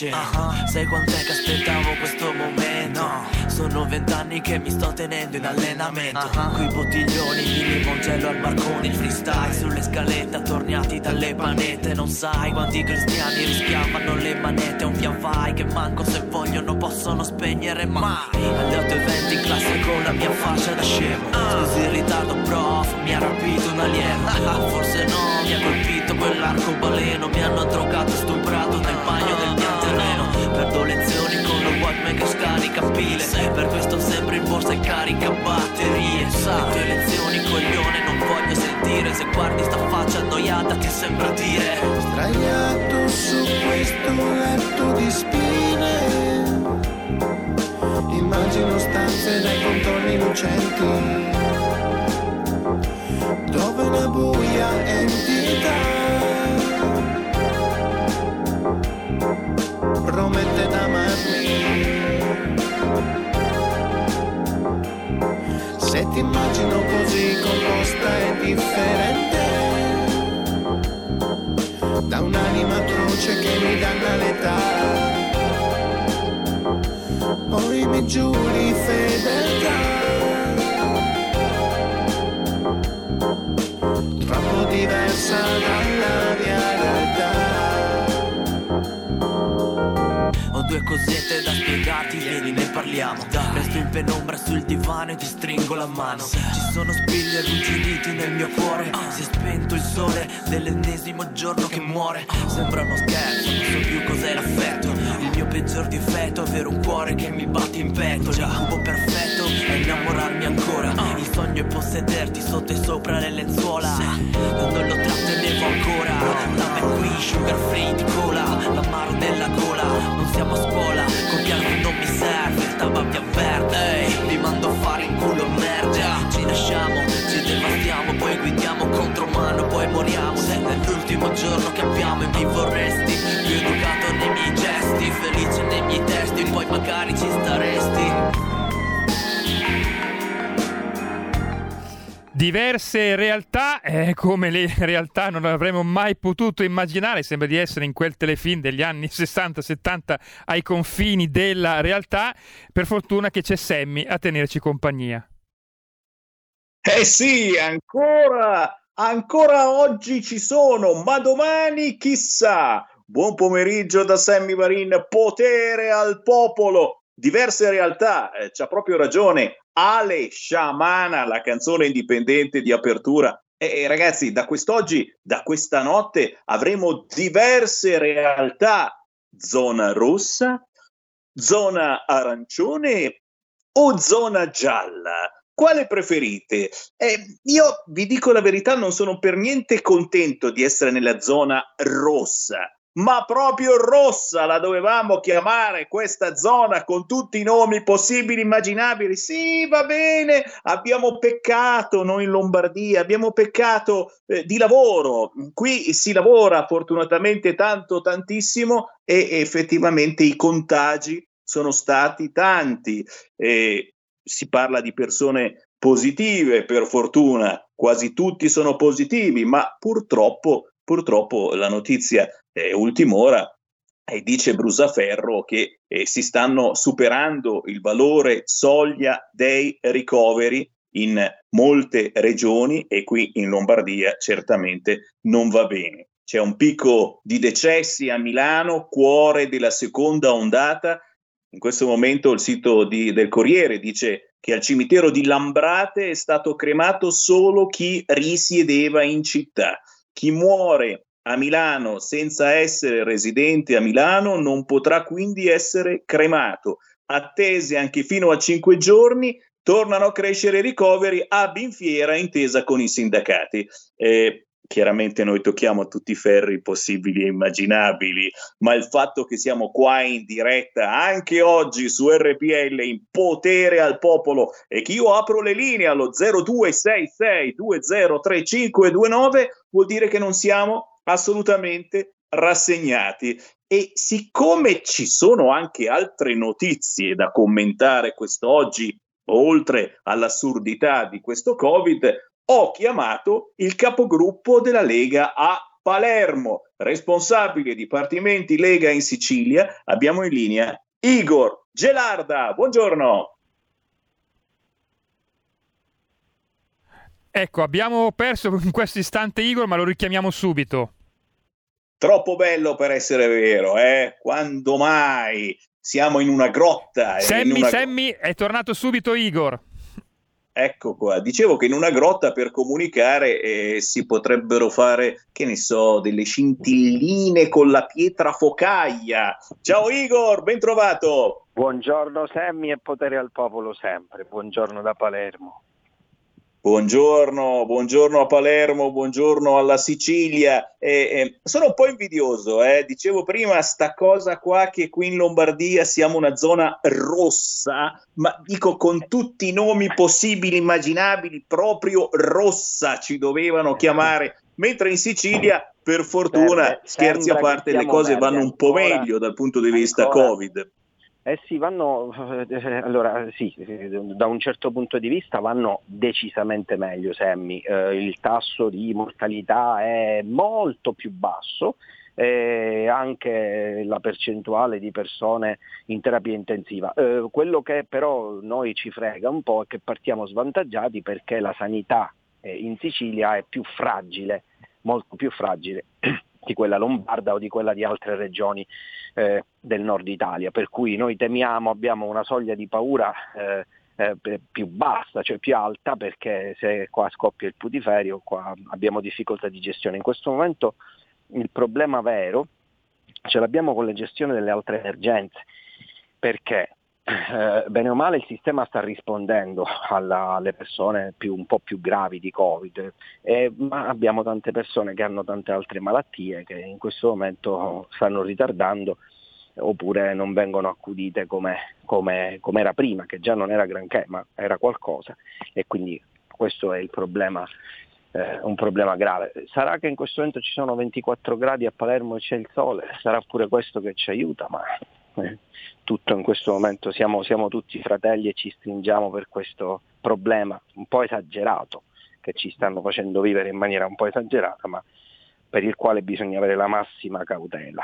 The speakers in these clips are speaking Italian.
Dice uh-huh. Sai quant'è che aspettavo questo momento? No. Sono vent'anni che mi sto tenendo in allenamento. Uh-huh. Coi bottiglioni di limoncello al balcone Il freestyle. Sulle scalette attorniati dalle panette. Non sai quanti cristiani rischiavano le manette. Un fian fai che manco se vogliono possono spegnere mai. Alle 8.20 in classe con la mia faccia da scemo. Uh. Scusi il ritardo prof, mi ha rapito un alieno. Forse no, mi ha colpito quell'arcobaleno. Mi hanno drogato stuprato nel bagno Perdo lezioni con lo Walkman che scarica pile Per questo sempre in borsa e carica batterie. Sa, le tue lezioni coglione non voglio sentire. Se guardi sta faccia annoiata ti sembra dire. Sdraiato su questo letto di spine. Immagino stanze dai contorni lucenti. Dove una buia entità composta e differente, da un'anima atroce che mi danna l'età, poi mi giuri fedeltà. Troppo diversa dalla realtà. due cosette da spiegarti, vieni ne parliamo. Resto in penombra sul divano e ti stringo la mano. Ci sono spigli arrugginiti nel mio cuore. Si è spento il sole dell'ennesimo giorno che muore. Sembra uno scherzo, non so più cos'è l'affetto. Il mio peggior difetto è avere un cuore che mi batte in petto. L'incubo perfetto è innamorarmi ancora. Il sogno è possederti sotto e sopra le lenzuola. Non lo trattenevo ancora. Dammi qui, sugar free di cola L'amaro della gola. Non siamo scuola Copiarvi non mi serve Il tabacchia verde. Ehi, vi mando a fare in culo merda. Ci lasciamo, ci devastiamo Poi guidiamo contro mano Poi moriamo. Se è l'ultimo giorno che abbiamo E mi vorresti. Più educato nei miei gesti Felice nei miei testi Poi magari ci staresti diverse realtà, eh, come le realtà non avremmo mai potuto immaginare, sembra di essere in quel telefilm degli anni 60-70 ai confini della realtà, per fortuna che c'è Sammy a tenerci compagnia. Eh sì, ancora, ancora oggi ci sono, ma domani chissà. Buon pomeriggio da Sammy Marin, potere al popolo. Diverse realtà, eh, c'ha proprio ragione Ale Sciamana, la canzone indipendente di apertura. E, ragazzi, da quest'oggi, da questa notte, avremo diverse realtà. Zona rossa, zona arancione o zona gialla? Quale preferite? Eh, io vi dico la verità, non sono per niente contento di essere nella zona rossa. Ma proprio rossa la dovevamo chiamare questa zona con tutti i nomi possibili, immaginabili. Sì, va bene, abbiamo peccato noi in Lombardia, abbiamo peccato eh, di lavoro. Qui si lavora fortunatamente tanto, tantissimo e effettivamente i contagi sono stati tanti. Eh, si parla di persone positive, per fortuna, quasi tutti sono positivi, ma purtroppo purtroppo la notizia eh, ultim'ora e dice Brusaferro che eh, si stanno superando il valore soglia dei ricoveri in molte regioni e qui in Lombardia certamente non va bene. C'è un picco di decessi a Milano, cuore della seconda ondata. In questo momento il sito di, del Corriere dice che al cimitero di Lambrate è stato cremato solo chi risiedeva in città. Chi muore a Milano senza essere residente a Milano non potrà quindi essere cremato. Attese anche fino a cinque giorni, tornano a crescere i ricoveri ab in fiera intesa con i sindacati. Eh, chiaramente noi tocchiamo tutti i ferri possibili e immaginabili, ma il fatto che siamo qua in diretta anche oggi su RPL in potere al popolo e che io apro le linee allo 0266 203529 vuol dire che non siamo assolutamente rassegnati. E siccome ci sono anche altre notizie da commentare quest'oggi, oltre all'assurdità di questo Covid, ho chiamato il capogruppo della Lega a Palermo, responsabile dipartimenti Lega in Sicilia. Abbiamo in linea Igor Gelarda. Buongiorno. Ecco, abbiamo perso in questo istante Igor, ma lo richiamiamo subito. Troppo bello per essere vero, eh? Quando mai? Siamo in una grotta. Sammy, una... Sammy, è tornato subito Igor. Ecco qua, dicevo che in una grotta per comunicare eh, si potrebbero fare, che ne so, delle scintilline con la pietra focaia. Ciao Igor, ben trovato. Buongiorno Semmi e potere al popolo sempre. Buongiorno da Palermo. Buongiorno, buongiorno a Palermo, buongiorno alla Sicilia. Eh, eh, sono un po' invidioso, eh. dicevo prima, sta cosa qua che qui in Lombardia siamo una zona rossa, ma dico con tutti i nomi possibili, immaginabili, proprio rossa ci dovevano chiamare, mentre in Sicilia, per fortuna, scherzi a parte, le cose vanno un po' meglio dal punto di vista. Covid. Eh sì, vanno, eh, allora sì, da un certo punto di vista vanno decisamente meglio, Sammy. Eh, il tasso di mortalità è molto più basso, e anche la percentuale di persone in terapia intensiva. Eh, quello che però noi ci frega un po' è che partiamo svantaggiati perché la sanità eh, in Sicilia è più fragile, molto più fragile di quella lombarda o di quella di altre regioni eh, del nord Italia, per cui noi temiamo, abbiamo una soglia di paura eh, eh, più bassa, cioè più alta, perché se qua scoppia il putiferio qua abbiamo difficoltà di gestione. In questo momento il problema vero ce l'abbiamo con la gestione delle altre emergenze, perché eh, bene o male il sistema sta rispondendo alla, alle persone più, un po' più gravi di Covid, eh, ma abbiamo tante persone che hanno tante altre malattie che in questo momento stanno ritardando oppure non vengono accudite come, come, come era prima, che già non era granché, ma era qualcosa. E quindi questo è il problema eh, un problema grave. Sarà che in questo momento ci sono 24 gradi a Palermo e c'è il sole, sarà pure questo che ci aiuta, ma tutto in questo momento siamo, siamo tutti fratelli e ci stringiamo per questo problema un po' esagerato che ci stanno facendo vivere in maniera un po' esagerata, ma per il quale bisogna avere la massima cautela.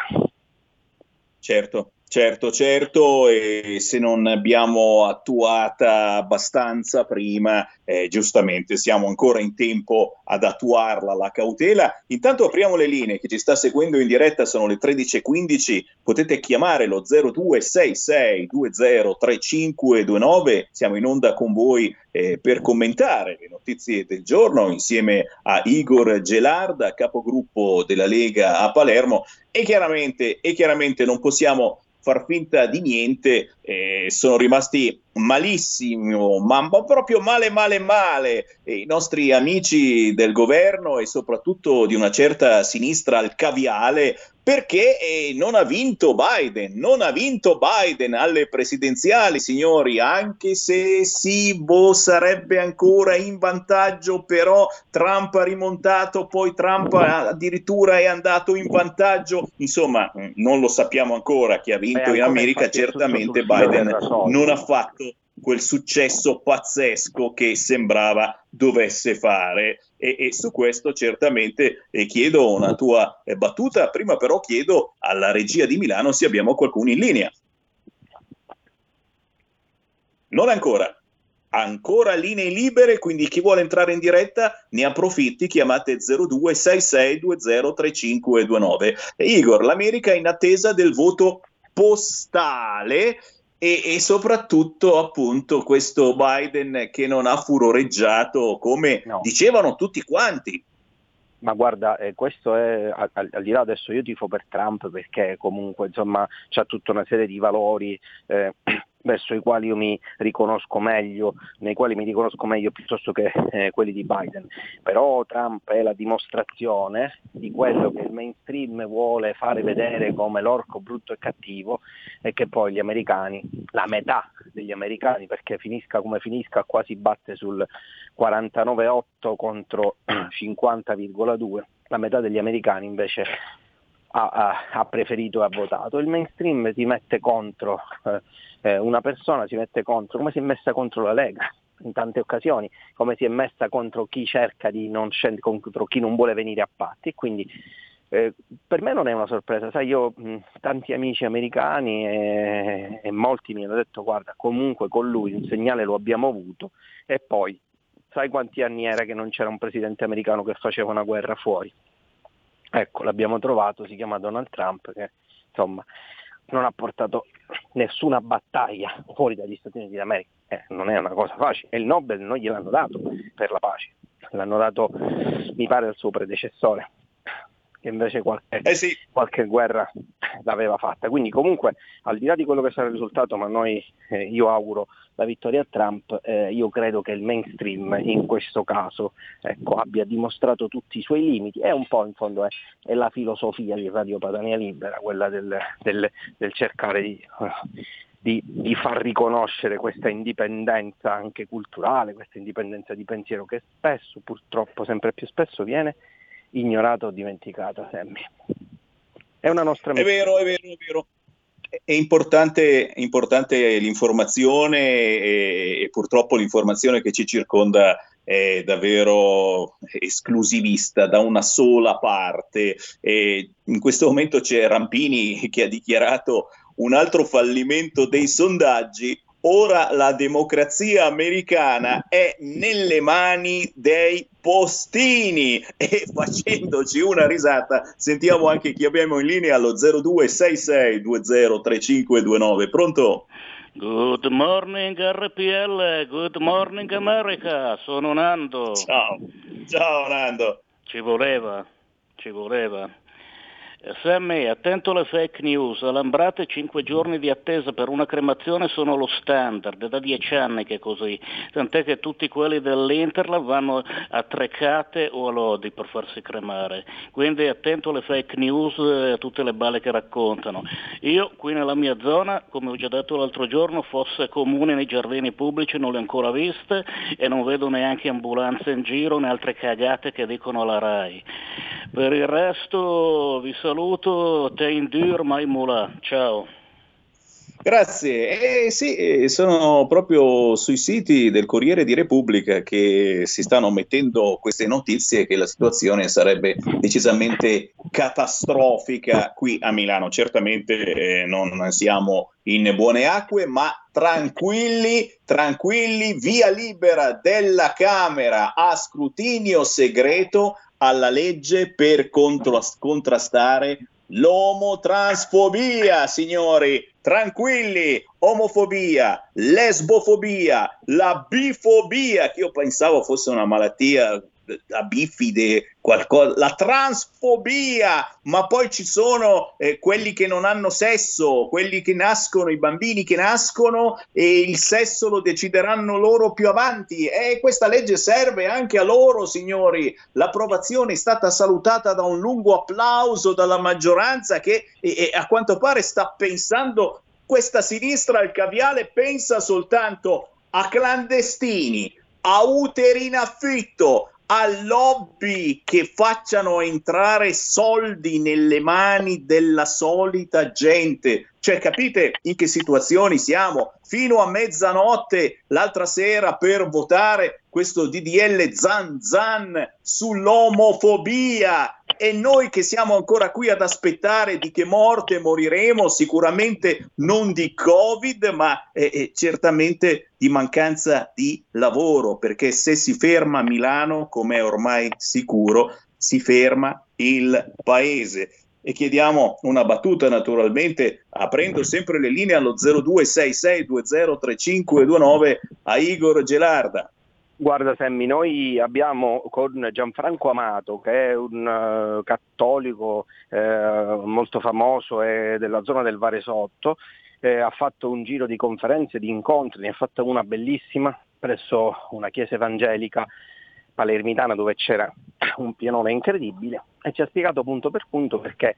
Certo, certo, certo, e se non abbiamo attuata abbastanza prima, eh, giustamente siamo ancora in tempo ad attuarla la cautela. Intanto apriamo le linee, chi ci sta seguendo in diretta sono le 13.15, potete chiamare lo 0266 203529, siamo in onda con voi eh, per commentare le notizie del giorno insieme a Igor Gelarda, capogruppo della Lega a Palermo. E chiaramente, e chiaramente non possiamo far finta di niente, eh, sono rimasti malissimo, ma proprio male, male, male e i nostri amici del governo e soprattutto di una certa sinistra al caviale perché eh, non ha vinto Biden, non ha vinto Biden alle presidenziali, signori, anche se sì, boh, sarebbe ancora in vantaggio, però Trump ha rimontato, poi Trump addirittura è andato in vantaggio, insomma, non lo sappiamo ancora chi ha vinto Beh, in America, certamente Biden non ha fatto quel successo pazzesco che sembrava dovesse fare. E, e su questo certamente eh, chiedo una tua eh, battuta. Prima però chiedo alla regia di Milano se abbiamo qualcuno in linea. Non ancora. Ancora linee libere, quindi chi vuole entrare in diretta ne approfitti, chiamate 0266203529. Igor, l'America è in attesa del voto postale e, e, soprattutto appunto questo Biden che non ha furoreggiato come no. dicevano tutti quanti. Ma guarda, eh, questo è al, al, di là adesso io tifo per Trump perché comunque insomma c'ha tutta una serie di valori eh, verso i quali io mi riconosco meglio, nei quali mi riconosco meglio piuttosto che eh, quelli di Biden. Però Trump è la dimostrazione di quello che il mainstream vuole fare vedere come l'orco brutto e cattivo e che poi gli americani, la metà degli americani, perché finisca come finisca, quasi batte sul 49,8 contro 50,2, la metà degli americani invece ha, ha, preferito e ha votato. Il mainstream si mette contro eh, eh, una persona, si mette contro, come si è messa contro la Lega in tante occasioni, come si è messa contro chi cerca di non scendere, contro chi non vuole venire a patti. Quindi eh, per me non è una sorpresa, sai, io mh, tanti amici americani e, e, molti mi hanno detto guarda, comunque con lui un segnale lo abbiamo avuto e poi sai quanti anni era che non c'era un presidente americano che faceva una guerra fuori? Ecco, l'abbiamo trovato, si chiama Donald Trump, che insomma non ha portato nessuna battaglia fuori dagli Stati Uniti d'America. Eh, non è una cosa facile. E il Nobel non gliel'hanno dato per la pace, l'hanno dato, mi pare, al suo predecessore che invece qualche, eh sì. qualche guerra l'aveva fatta. Quindi comunque al di là di quello che sarà il risultato, ma noi, eh, io auguro la vittoria a Trump, eh, io credo che il mainstream in questo caso ecco, abbia dimostrato tutti i suoi limiti, è un po' in fondo è, è la filosofia di Radio Padania Libera, quella del, del, del cercare di, di, di, far riconoscere questa indipendenza anche culturale, questa indipendenza di pensiero che spesso, purtroppo sempre più spesso viene ignorata o dimenticata, Sammy. È una nostra missione. È vero, è vero, è vero. È importante, importante l'informazione e, e, purtroppo l'informazione che ci circonda è davvero esclusivista da una sola parte. E in questo momento c'è Rampini che ha dichiarato un altro fallimento dei sondaggi Ora la democrazia americana è nelle mani dei postini e facendoci una risata sentiamo anche chi abbiamo in linea allo 0266203529. Pronto? Good morning RPL, good morning America, sono Nando. Ciao, ciao Nando. Ci voleva, ci voleva. Sammy, attento alle fake news, a Lambrate 5 giorni di attesa per una cremazione sono lo standard, è da 10 anni che è così, tant'è che tutti quelli dell'Interla vanno a Trecate o a Lodi per farsi cremare, quindi attento alle fake news e a tutte le balle che raccontano. Io qui nella mia zona, come ho già detto l'altro giorno, fosse comune nei giardini pubblici non le ho ancora viste e non vedo neanche ambulanze in giro né altre cagate che dicono alla RAI. Per il resto vi saluto, te indur mai mula, ciao. Grazie, eh, sì, sono proprio sui siti del Corriere di Repubblica che si stanno mettendo queste notizie che la situazione sarebbe decisamente catastrofica qui a Milano. Certamente eh, non siamo in buone acque, ma tranquilli, tranquilli, via libera della Camera a scrutinio segreto alla legge per contrastare l'omotransfobia, signori. Tranquilli, omofobia, lesbofobia, la bifobia, che io pensavo fosse una malattia la bifide, qualcosa, la transfobia, ma poi ci sono eh, quelli che non hanno sesso, quelli che nascono, i bambini che nascono e il sesso lo decideranno loro più avanti e questa legge serve anche a loro, signori. L'approvazione è stata salutata da un lungo applauso dalla maggioranza che e, e a quanto pare sta pensando questa sinistra al caviale pensa soltanto a clandestini, a uteri in affitto, a lobby che facciano entrare soldi nelle mani della solita gente. Cioè, capite in che situazioni siamo? Fino a mezzanotte l'altra sera per votare questo DDL Zan Zan sull'omofobia e noi che siamo ancora qui ad aspettare di che morte moriremo, sicuramente non di Covid, ma eh, eh, certamente di mancanza di lavoro, perché se si ferma Milano, come è ormai sicuro, si ferma il paese. E chiediamo una battuta naturalmente, aprendo sempre le linee allo 0266203529 a Igor Gelarda. Guarda Semmi, noi abbiamo con Gianfranco Amato, che è un uh, cattolico eh, molto famoso e della zona del Varesotto, eh, ha fatto un giro di conferenze, di incontri, ne ha fatta una bellissima presso una chiesa evangelica palermitana dove c'era un pianone incredibile e ci ha spiegato punto per punto perché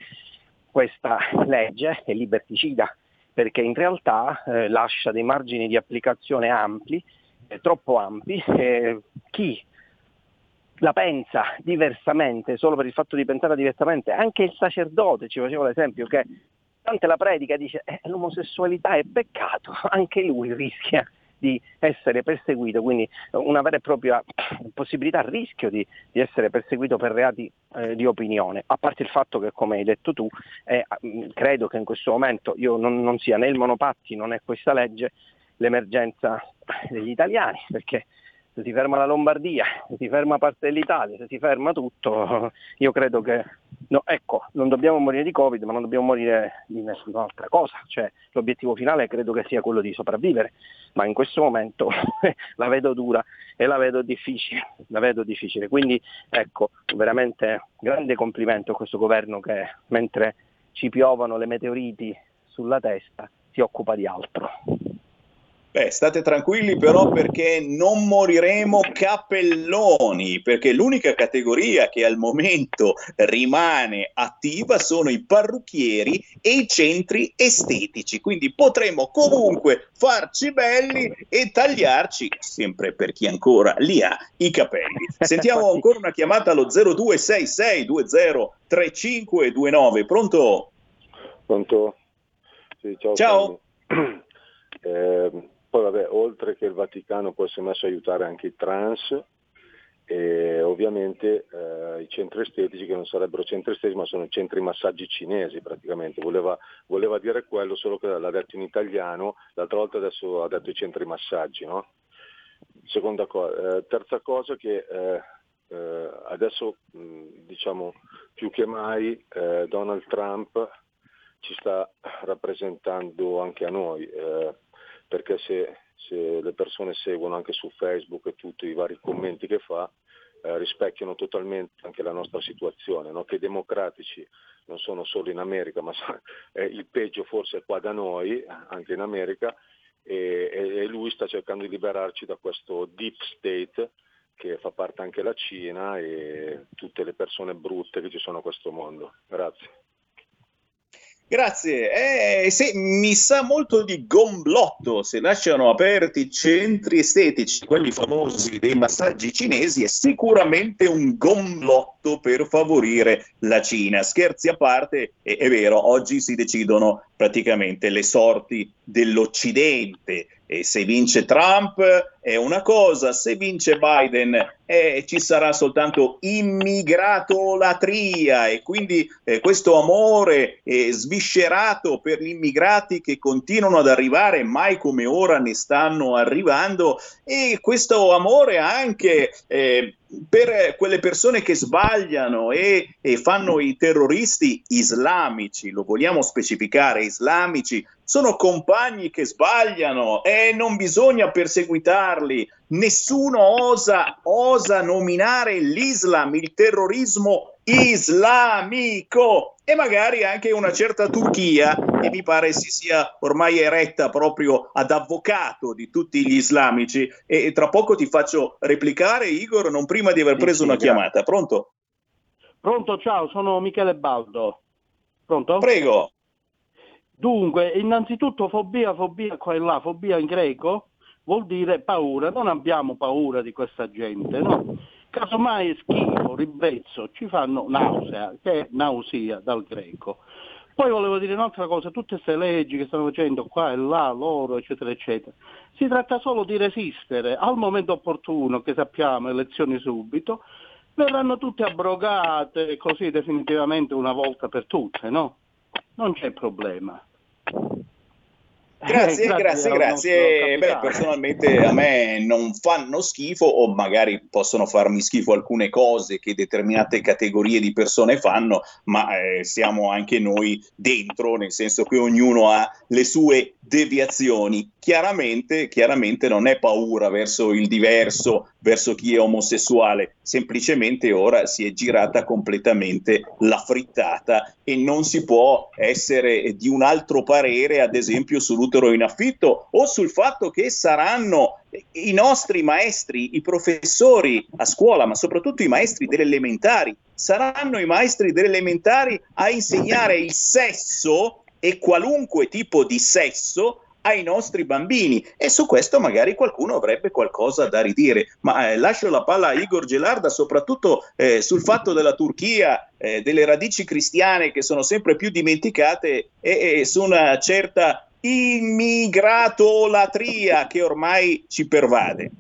questa legge è liberticida, perché in realtà eh, lascia dei margini di applicazione ampli troppo ampi. Eh, chi la pensa diversamente, solo per il fatto di pensare diversamente, anche il sacerdote ci faceva l'esempio che durante la predica dice eh, l'omosessualità è peccato, anche lui rischia di essere perseguito, quindi una vera e propria possibilità, rischio di, di essere perseguito per reati eh, di opinione, a parte il fatto che come hai detto tu, eh, credo che in questo momento io non, non sia né il monopatti, non è questa legge, l'emergenza degli italiani, perché se si ferma la Lombardia, se si ferma parte dell'Italia, se si ferma tutto, io credo che no, ecco, non dobbiamo morire di Covid, ma non dobbiamo morire di nessun'altra cosa. Cioè, l'obiettivo finale credo che sia quello di sopravvivere, ma in questo momento la vedo dura e la vedo difficile, la vedo difficile. Quindi ecco, veramente grande complimento a questo governo che mentre ci piovono le meteoriti sulla testa si occupa di altro. Beh, state tranquilli però perché non moriremo capelloni, perché l'unica categoria che al momento rimane attiva sono i parrucchieri e i centri estetici, quindi potremo comunque farci belli e tagliarci, sempre per chi ancora li ha, i capelli. Sentiamo ancora una chiamata allo 0266203529, pronto? Pronto? Sì, ciao. Ciao. Eh, poi vabbè, oltre che il Vaticano può essere messo a aiutare anche i trans e ovviamente eh, i centri estetici che non sarebbero centri estetici ma sono centri massaggi cinesi praticamente, voleva, voleva, dire quello solo che l'ha detto in italiano, l'altra volta adesso ha detto i centri massaggi. No? Seconda cosa, eh, terza cosa che eh, eh adesso mh, diciamo più che mai eh, Donald Trump ci sta rappresentando anche a noi eh, perché se, se, le persone seguono anche su Facebook e tutti i vari commenti che fa, eh, rispecchiano totalmente anche la nostra situazione, no? che i democratici non sono solo in America, ma eh, il peggio forse è qua da noi, anche in America, e, e, lui sta cercando di liberarci da questo deep state che fa parte anche la Cina e tutte le persone brutte che ci sono a questo mondo. Grazie. Grazie, eh, se, mi sa molto di gomblotto, se lasciano aperti i centri estetici, quelli famosi dei massaggi cinesi, è sicuramente un gomblotto per favorire la Cina. Scherzi a parte, è, è vero, oggi si decidono praticamente le sorti dell'Occidente e se vince Trump è una cosa, se vince Biden eh, ci sarà soltanto immigratolatria e quindi eh, questo amore eh, sviscerato per gli immigrati che continuano ad arrivare, mai come ora ne stanno arrivando. E questo amore anche eh, per quelle persone che sbagliano e, e, fanno i terroristi islamici, lo vogliamo specificare, islamici, sono compagni che sbagliano e non bisogna perseguitarli. Nessuno osa, osa nominare l'Islam, il terrorismo islamico e magari anche una certa Turchia che mi pare si sia ormai eretta proprio ad avvocato di tutti gli islamici e tra poco ti faccio replicare Igor non prima di aver preso una chiamata pronto? Pronto ciao sono Michele Baldo pronto? Prego dunque innanzitutto fobia fobia qua e là fobia in greco vuol dire paura non abbiamo paura di questa gente no? casomai schifo, ribrezzo, ci fanno nausea, che è nausea dal greco. Poi volevo dire un'altra cosa, tutte queste leggi che stanno facendo qua e là, loro, eccetera, eccetera, si tratta solo di resistere al momento opportuno, che sappiamo, elezioni subito, verranno tutte abrogate così definitivamente una volta per tutte, no? Non c'è problema. Grazie, eh, grazie, grazie. Beh, personalmente a me non fanno schifo o magari possono farmi schifo alcune cose che determinate categorie di persone fanno, ma eh, siamo anche noi dentro, nel senso che ognuno ha le sue deviazioni. Chiaramente, chiaramente non è paura verso il diverso, verso chi è omosessuale, semplicemente ora si è girata completamente la frittata e non si può essere di un altro parere, ad esempio sull'utero in affitto o sul fatto che saranno i nostri maestri, i professori a scuola, ma soprattutto i maestri delle elementari, saranno i maestri delle elementari a insegnare il sesso e qualunque tipo di sesso ai nostri bambini. E su questo magari qualcuno avrebbe qualcosa da ridire. Ma eh, lascio la palla a Igor Gelarda soprattutto eh, sul fatto della Turchia eh, delle radici cristiane che sono sempre più dimenticate e, e su una certa immigratolatria che ormai ci pervade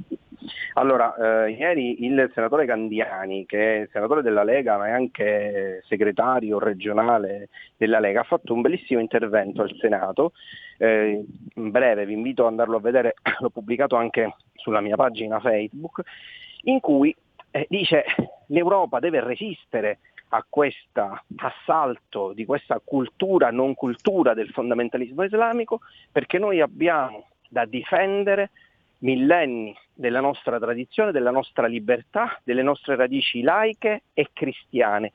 allora, eh, ieri il senatore Candiani, che è senatore della Lega ma è anche segretario regionale della Lega, ha fatto un bellissimo intervento al Senato. Eh, in breve vi invito ad andarlo a vedere, l'ho pubblicato anche sulla mia pagina Facebook, in cui eh, dice l'Europa deve resistere a questo assalto di questa cultura, non cultura del fondamentalismo islamico, perché noi abbiamo da difendere millenni della nostra tradizione, della nostra libertà, delle nostre radici laiche e cristiane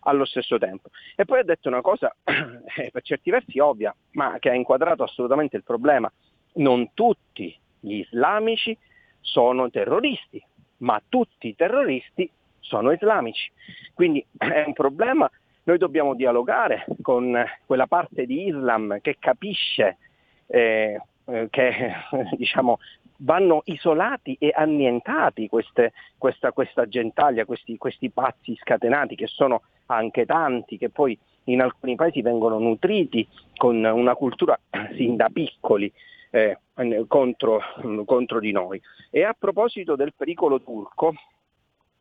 allo stesso tempo. E poi ha detto una cosa eh, per certi versi ovvia, ma che ha inquadrato assolutamente il problema. Non tutti gli islamici sono terroristi, ma tutti i terroristi sono islamici. Quindi è un problema, noi dobbiamo dialogare con quella parte di Islam che capisce eh, eh che diciamo, vanno isolati e annientati queste, questa, questa, gentaglia, questi, questi pazzi scatenati che sono anche tanti, che poi in alcuni paesi vengono nutriti con una cultura sin da piccoli eh, contro, contro, di noi. E a proposito del pericolo turco,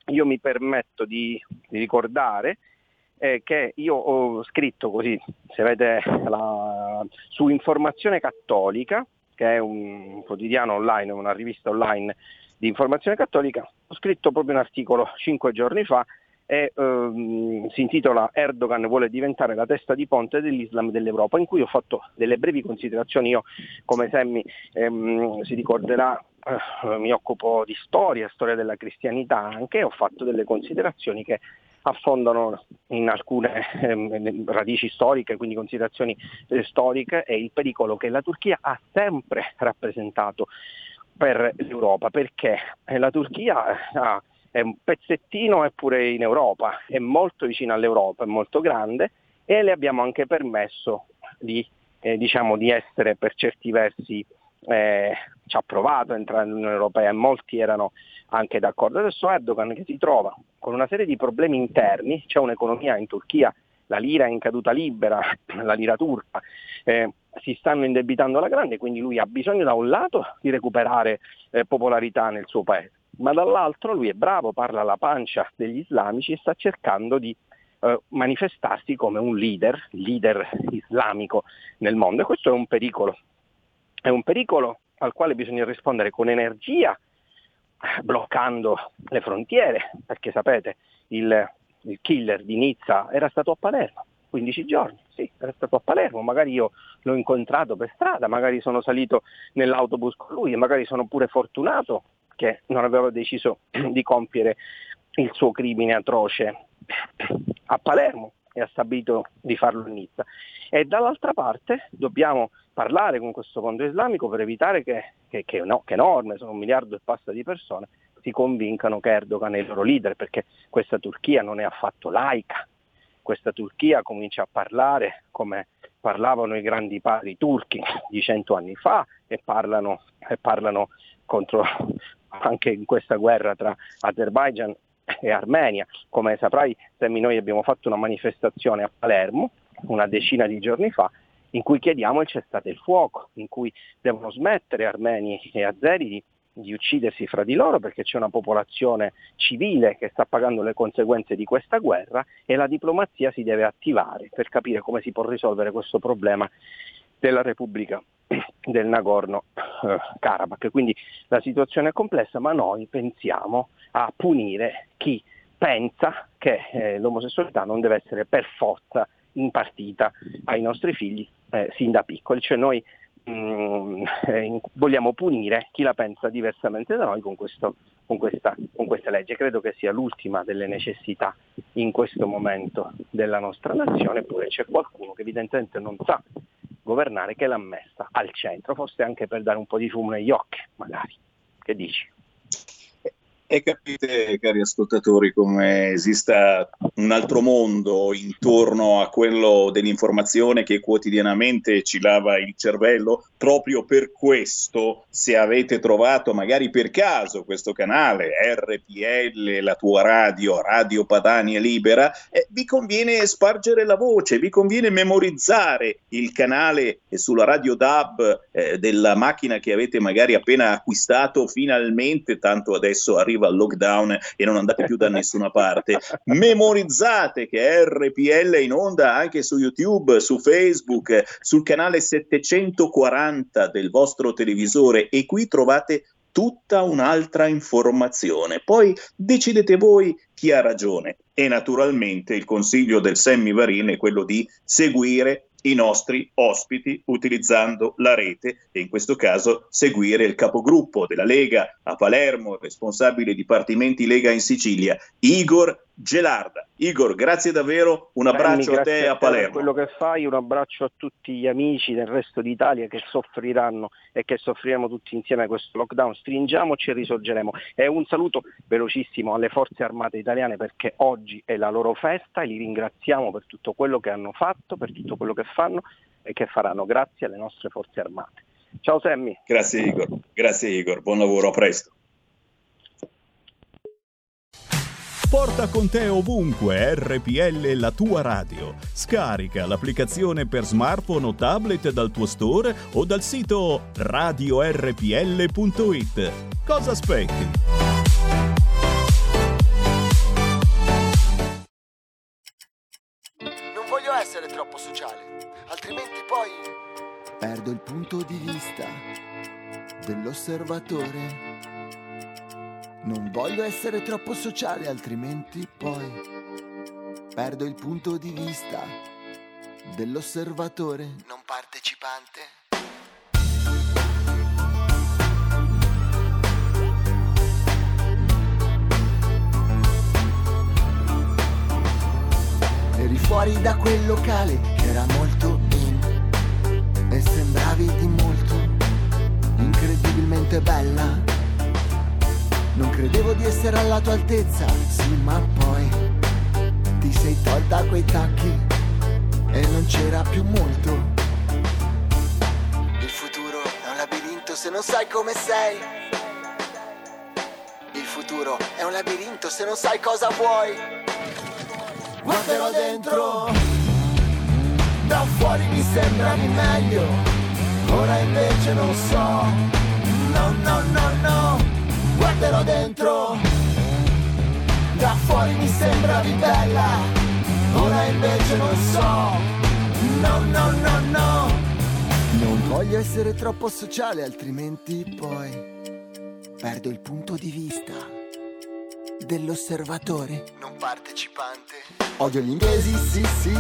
io mi permetto di, ricordare eh, che io ho scritto così, se vedete la, su Informazione Cattolica, che è un quotidiano online, una rivista online di informazione cattolica, ho scritto proprio un articolo cinque giorni fa e ehm, si intitola Erdogan vuole diventare la testa di ponte dell'Islam dell'Europa, in cui ho fatto delle brevi considerazioni. Io, come Semmi ehm, si ricorderà, eh, mi occupo di storia, storia della cristianità anche, e ho fatto delle considerazioni che affondano in alcune ehm, radici storiche, quindi considerazioni eh, storiche e il pericolo che la Turchia ha sempre rappresentato per l'Europa, perché la Turchia eh, ha, è un pezzettino eppure in Europa, è molto vicina all'Europa, è molto grande e le abbiamo anche permesso di, eh, diciamo, di essere per certi versi eh, ci ha provato a entrare nell'Unione Europea e molti erano anche d'accordo. Adesso Erdogan che si trova con una serie di problemi interni, c'è un'economia in Turchia, la lira è in caduta libera, la lira turca, eh, si stanno indebitando alla grande, quindi lui ha bisogno da un lato di recuperare eh, popolarità nel suo paese, ma dall'altro lui è bravo, parla alla pancia degli islamici e sta cercando di eh, manifestarsi come un leader, leader islamico nel mondo e questo è un pericolo. È un pericolo al quale bisogna rispondere con energia bloccando le frontiere, perché sapete il, il killer di Nizza era stato a Palermo, 15 giorni, sì, era stato a Palermo, magari io l'ho incontrato per strada, magari sono salito nell'autobus con lui e magari sono pure fortunato che non aveva deciso di compiere il suo crimine atroce a Palermo e ha stabilito di farlo a Nizza. E dall'altra parte dobbiamo parlare con questo fondo islamico per evitare che, che, che, no, che norme, sono un miliardo e passa di persone, si convincano che Erdogan è il loro leader, perché questa Turchia non è affatto laica, questa Turchia comincia a parlare come parlavano i grandi padri turchi di cento anni fa e parlano, e parlano contro anche in questa guerra tra Azerbaijan e Armenia. Come saprai, Sammy, noi abbiamo fatto una manifestazione a Palermo una decina di giorni fa in cui chiediamo il cessate il fuoco, in cui devono smettere armeni e azeri di, uccidersi fra di loro perché c'è una popolazione civile che sta pagando le conseguenze di questa guerra e la diplomazia si deve attivare per capire come si può risolvere questo problema della Repubblica del Nagorno-Karabakh. Quindi la situazione è complessa, ma noi pensiamo a punire chi pensa che eh, l'omosessualità non deve essere per forza impartita ai nostri figli eh, sin da piccoli, cioè noi mh, mm, eh, vogliamo punire chi la pensa diversamente da noi con, questo, con, questa, con questa legge. Credo che sia l'ultima delle necessità in questo momento della nostra nazione, eppure c'è qualcuno che evidentemente non sa governare che l'ha messa al centro, forse anche per dare un po' di fumo negli occhi, magari. Che dici? E capite, cari ascoltatori, come esista un altro mondo intorno a quello dell'informazione che quotidianamente ci lava il cervello. Proprio per questo, se avete trovato magari per caso questo canale RPL, la tua radio, Radio Padania Libera, eh, vi conviene spargere la voce, vi conviene memorizzare il canale sulla radio DAB eh, della macchina che avete magari appena acquistato finalmente, tanto adesso arriva arriva il lockdown e non andate più da nessuna parte. Memorizzate che RPL è in onda anche su YouTube, su Facebook, sul canale 740 del vostro televisore e qui trovate tutta un'altra informazione. Poi decidete voi chi ha ragione. E naturalmente il consiglio del Sammy Varin è quello di seguire i nostri ospiti utilizzando la rete e in questo caso seguire il capogruppo della Lega a Palermo, responsabile dipartimenti Lega in Sicilia, Igor Gelarda. Igor, grazie davvero, un abbraccio Sammy, a te a Palermo. Per quello che fai, un abbraccio a tutti gli amici del resto d'Italia che soffriranno e che soffriremo tutti insieme a questo lockdown. Stringiamoci e risorgeremo. E un saluto velocissimo alle forze armate italiane perché oggi è la loro festa e li ringraziamo per tutto quello che hanno fatto, per tutto quello che fanno e che faranno. Grazie alle nostre forze armate. Ciao Sammy. Grazie Igor, grazie Igor, buon lavoro, a presto. Porta con te ovunque RPL la tua radio. Scarica l'applicazione per smartphone o tablet dal tuo store o dal sito radiorpl.it. Cosa aspetti? Non voglio essere troppo sociale, altrimenti poi perdo il punto di vista dell'osservatore non voglio essere troppo sociale, altrimenti poi perdo il punto di vista dell'osservatore non partecipante. Eri fuori da quel locale che era molto in e sembravi di molto incredibilmente bella non credevo di essere alla tua altezza, sì, ma poi ti sei tolta quei tacchi e non c'era più molto. Il futuro è un labirinto se non sai come sei. Il futuro è un labirinto se non sai cosa vuoi. Guarderò dentro, da fuori mi sembravi meglio, ora invece non so. No, no, no, no guarderò dentro. Da fuori mi sembravi bella, ora invece non so. No, no, no, no. Non voglio essere troppo sociale, altrimenti poi perdo il punto di vista dell'osservatore non partecipante. Odio gli inglesi, sì sì,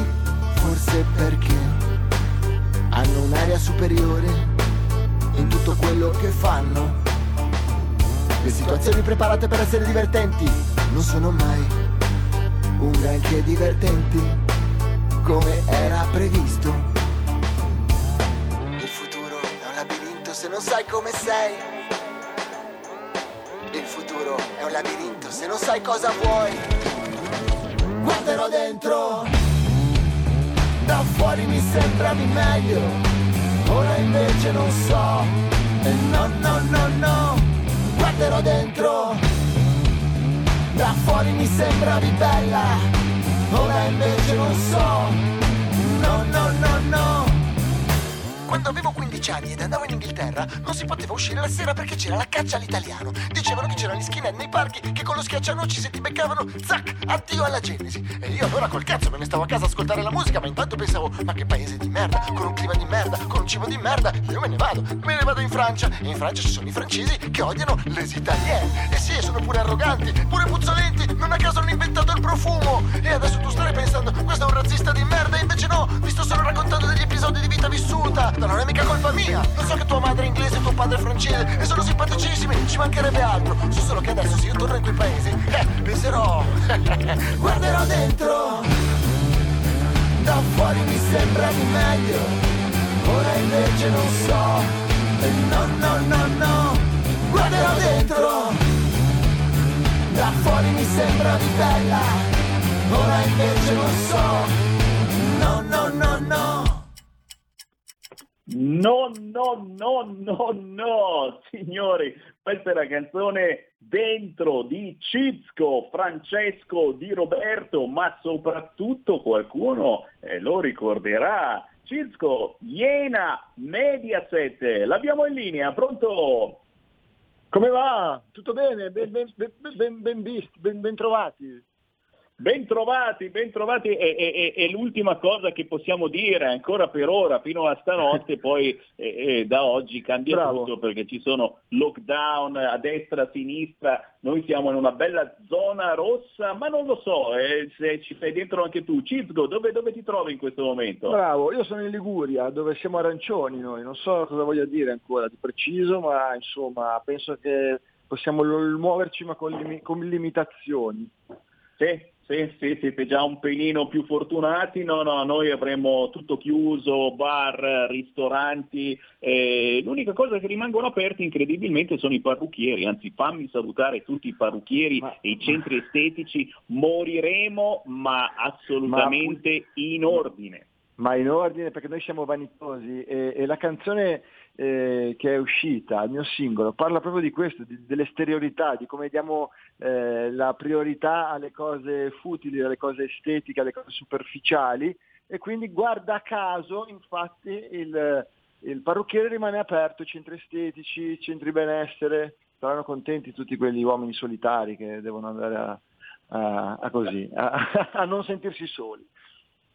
forse perché hanno un'area superiore in tutto quello che fanno. Le situazioni preparate per essere divertenti non sono mai un granché divertenti come era previsto. Il futuro è un labirinto se non sai come sei. Il futuro è un labirinto se non sai cosa vuoi. Guarderò dentro, da fuori mi sembravi meglio, ora invece non so. E no, no, no, no, guarderò dentro, da fuori mi sembravi bella, ora invece non so. No, no, no, no. Quando avevo 15 anni ed andavo in Inghilterra, non si poteva uscire la sera perché c'era la caccia all'italiano. Dicevano che c'erano gli skinhead nei parchi che con lo schiaccianoci se ti beccavano, zac, addio alla Genesi. E io allora col cazzo me ne stavo a casa a ascoltare la musica, ma intanto pensavo, ma che paese di merda, con un clima di merda, con un cibo di merda, io me ne vado, me ne vado in Francia. E in Francia ci sono i francesi che odiano les italienne. E sì, sono pure arroganti, pure puzzolenti, non a caso hanno inventato il profumo. E adesso tu stai pensando, questo è un razzista di merda, e invece no, vi sto solo raccontando degli episodi di vita vissuta. Ma non è mica colpa mia, lo so che tua madre è inglese e tuo padre è francese, e sono simpaticissimi, ci mancherebbe altro. So solo che adesso se io torno in quei paesi, eh, penserò, guarderò dentro. Da fuori mi sembravi meglio, ora invece non so. No, no, no, no, guarderò dentro. Da fuori mi sembravi bella, ora invece non so. No, no, no, no. No, no, no, no, no, signori, questa è la canzone Dentro di Cizco, Francesco Di Roberto, ma soprattutto qualcuno eh, lo ricorderà. Cizco, Iena, Mediaset, l'abbiamo in linea, pronto? Come va? Tutto bene? Ben, ben, ben, ben, ben ben, ben trovati. Bentrovati, bentrovati, è, è, è, l'ultima cosa che possiamo dire ancora per ora, fino a stanotte, poi eh, da oggi cambia Bravo. tutto perché ci sono lockdown a destra, a sinistra, noi siamo in una bella zona rossa, ma non lo so eh, se ci sei dentro anche tu. Cizgo, dove, dove ti trovi in questo momento? Bravo, io sono in Liguria, dove siamo arancioni noi, non so cosa voglia dire ancora di preciso, ma insomma penso che possiamo muoverci ma con, limi- con limitazioni. Sì, sì, sì, siete già un pelino più fortunati, no, no, noi avremo tutto chiuso, bar, ristoranti, eh, l'unica cosa che rimangono aperti incredibilmente sono i parrucchieri, anzi fammi salutare tutti i parrucchieri e i centri estetici, moriremo ma assolutamente in ordine. Ma in ordine perché noi siamo vanitosi. E, e la canzone eh, che è uscita, il mio singolo, parla proprio di questo, di, dell'esteriorità, di come diamo eh, la priorità alle cose futili, alle cose estetiche, alle cose superficiali e quindi guarda caso infatti il, il parrucchiere rimane aperto, centri estetici, centri benessere, saranno contenti tutti quegli uomini solitari che devono andare a, a, a così, a, a non sentirsi soli.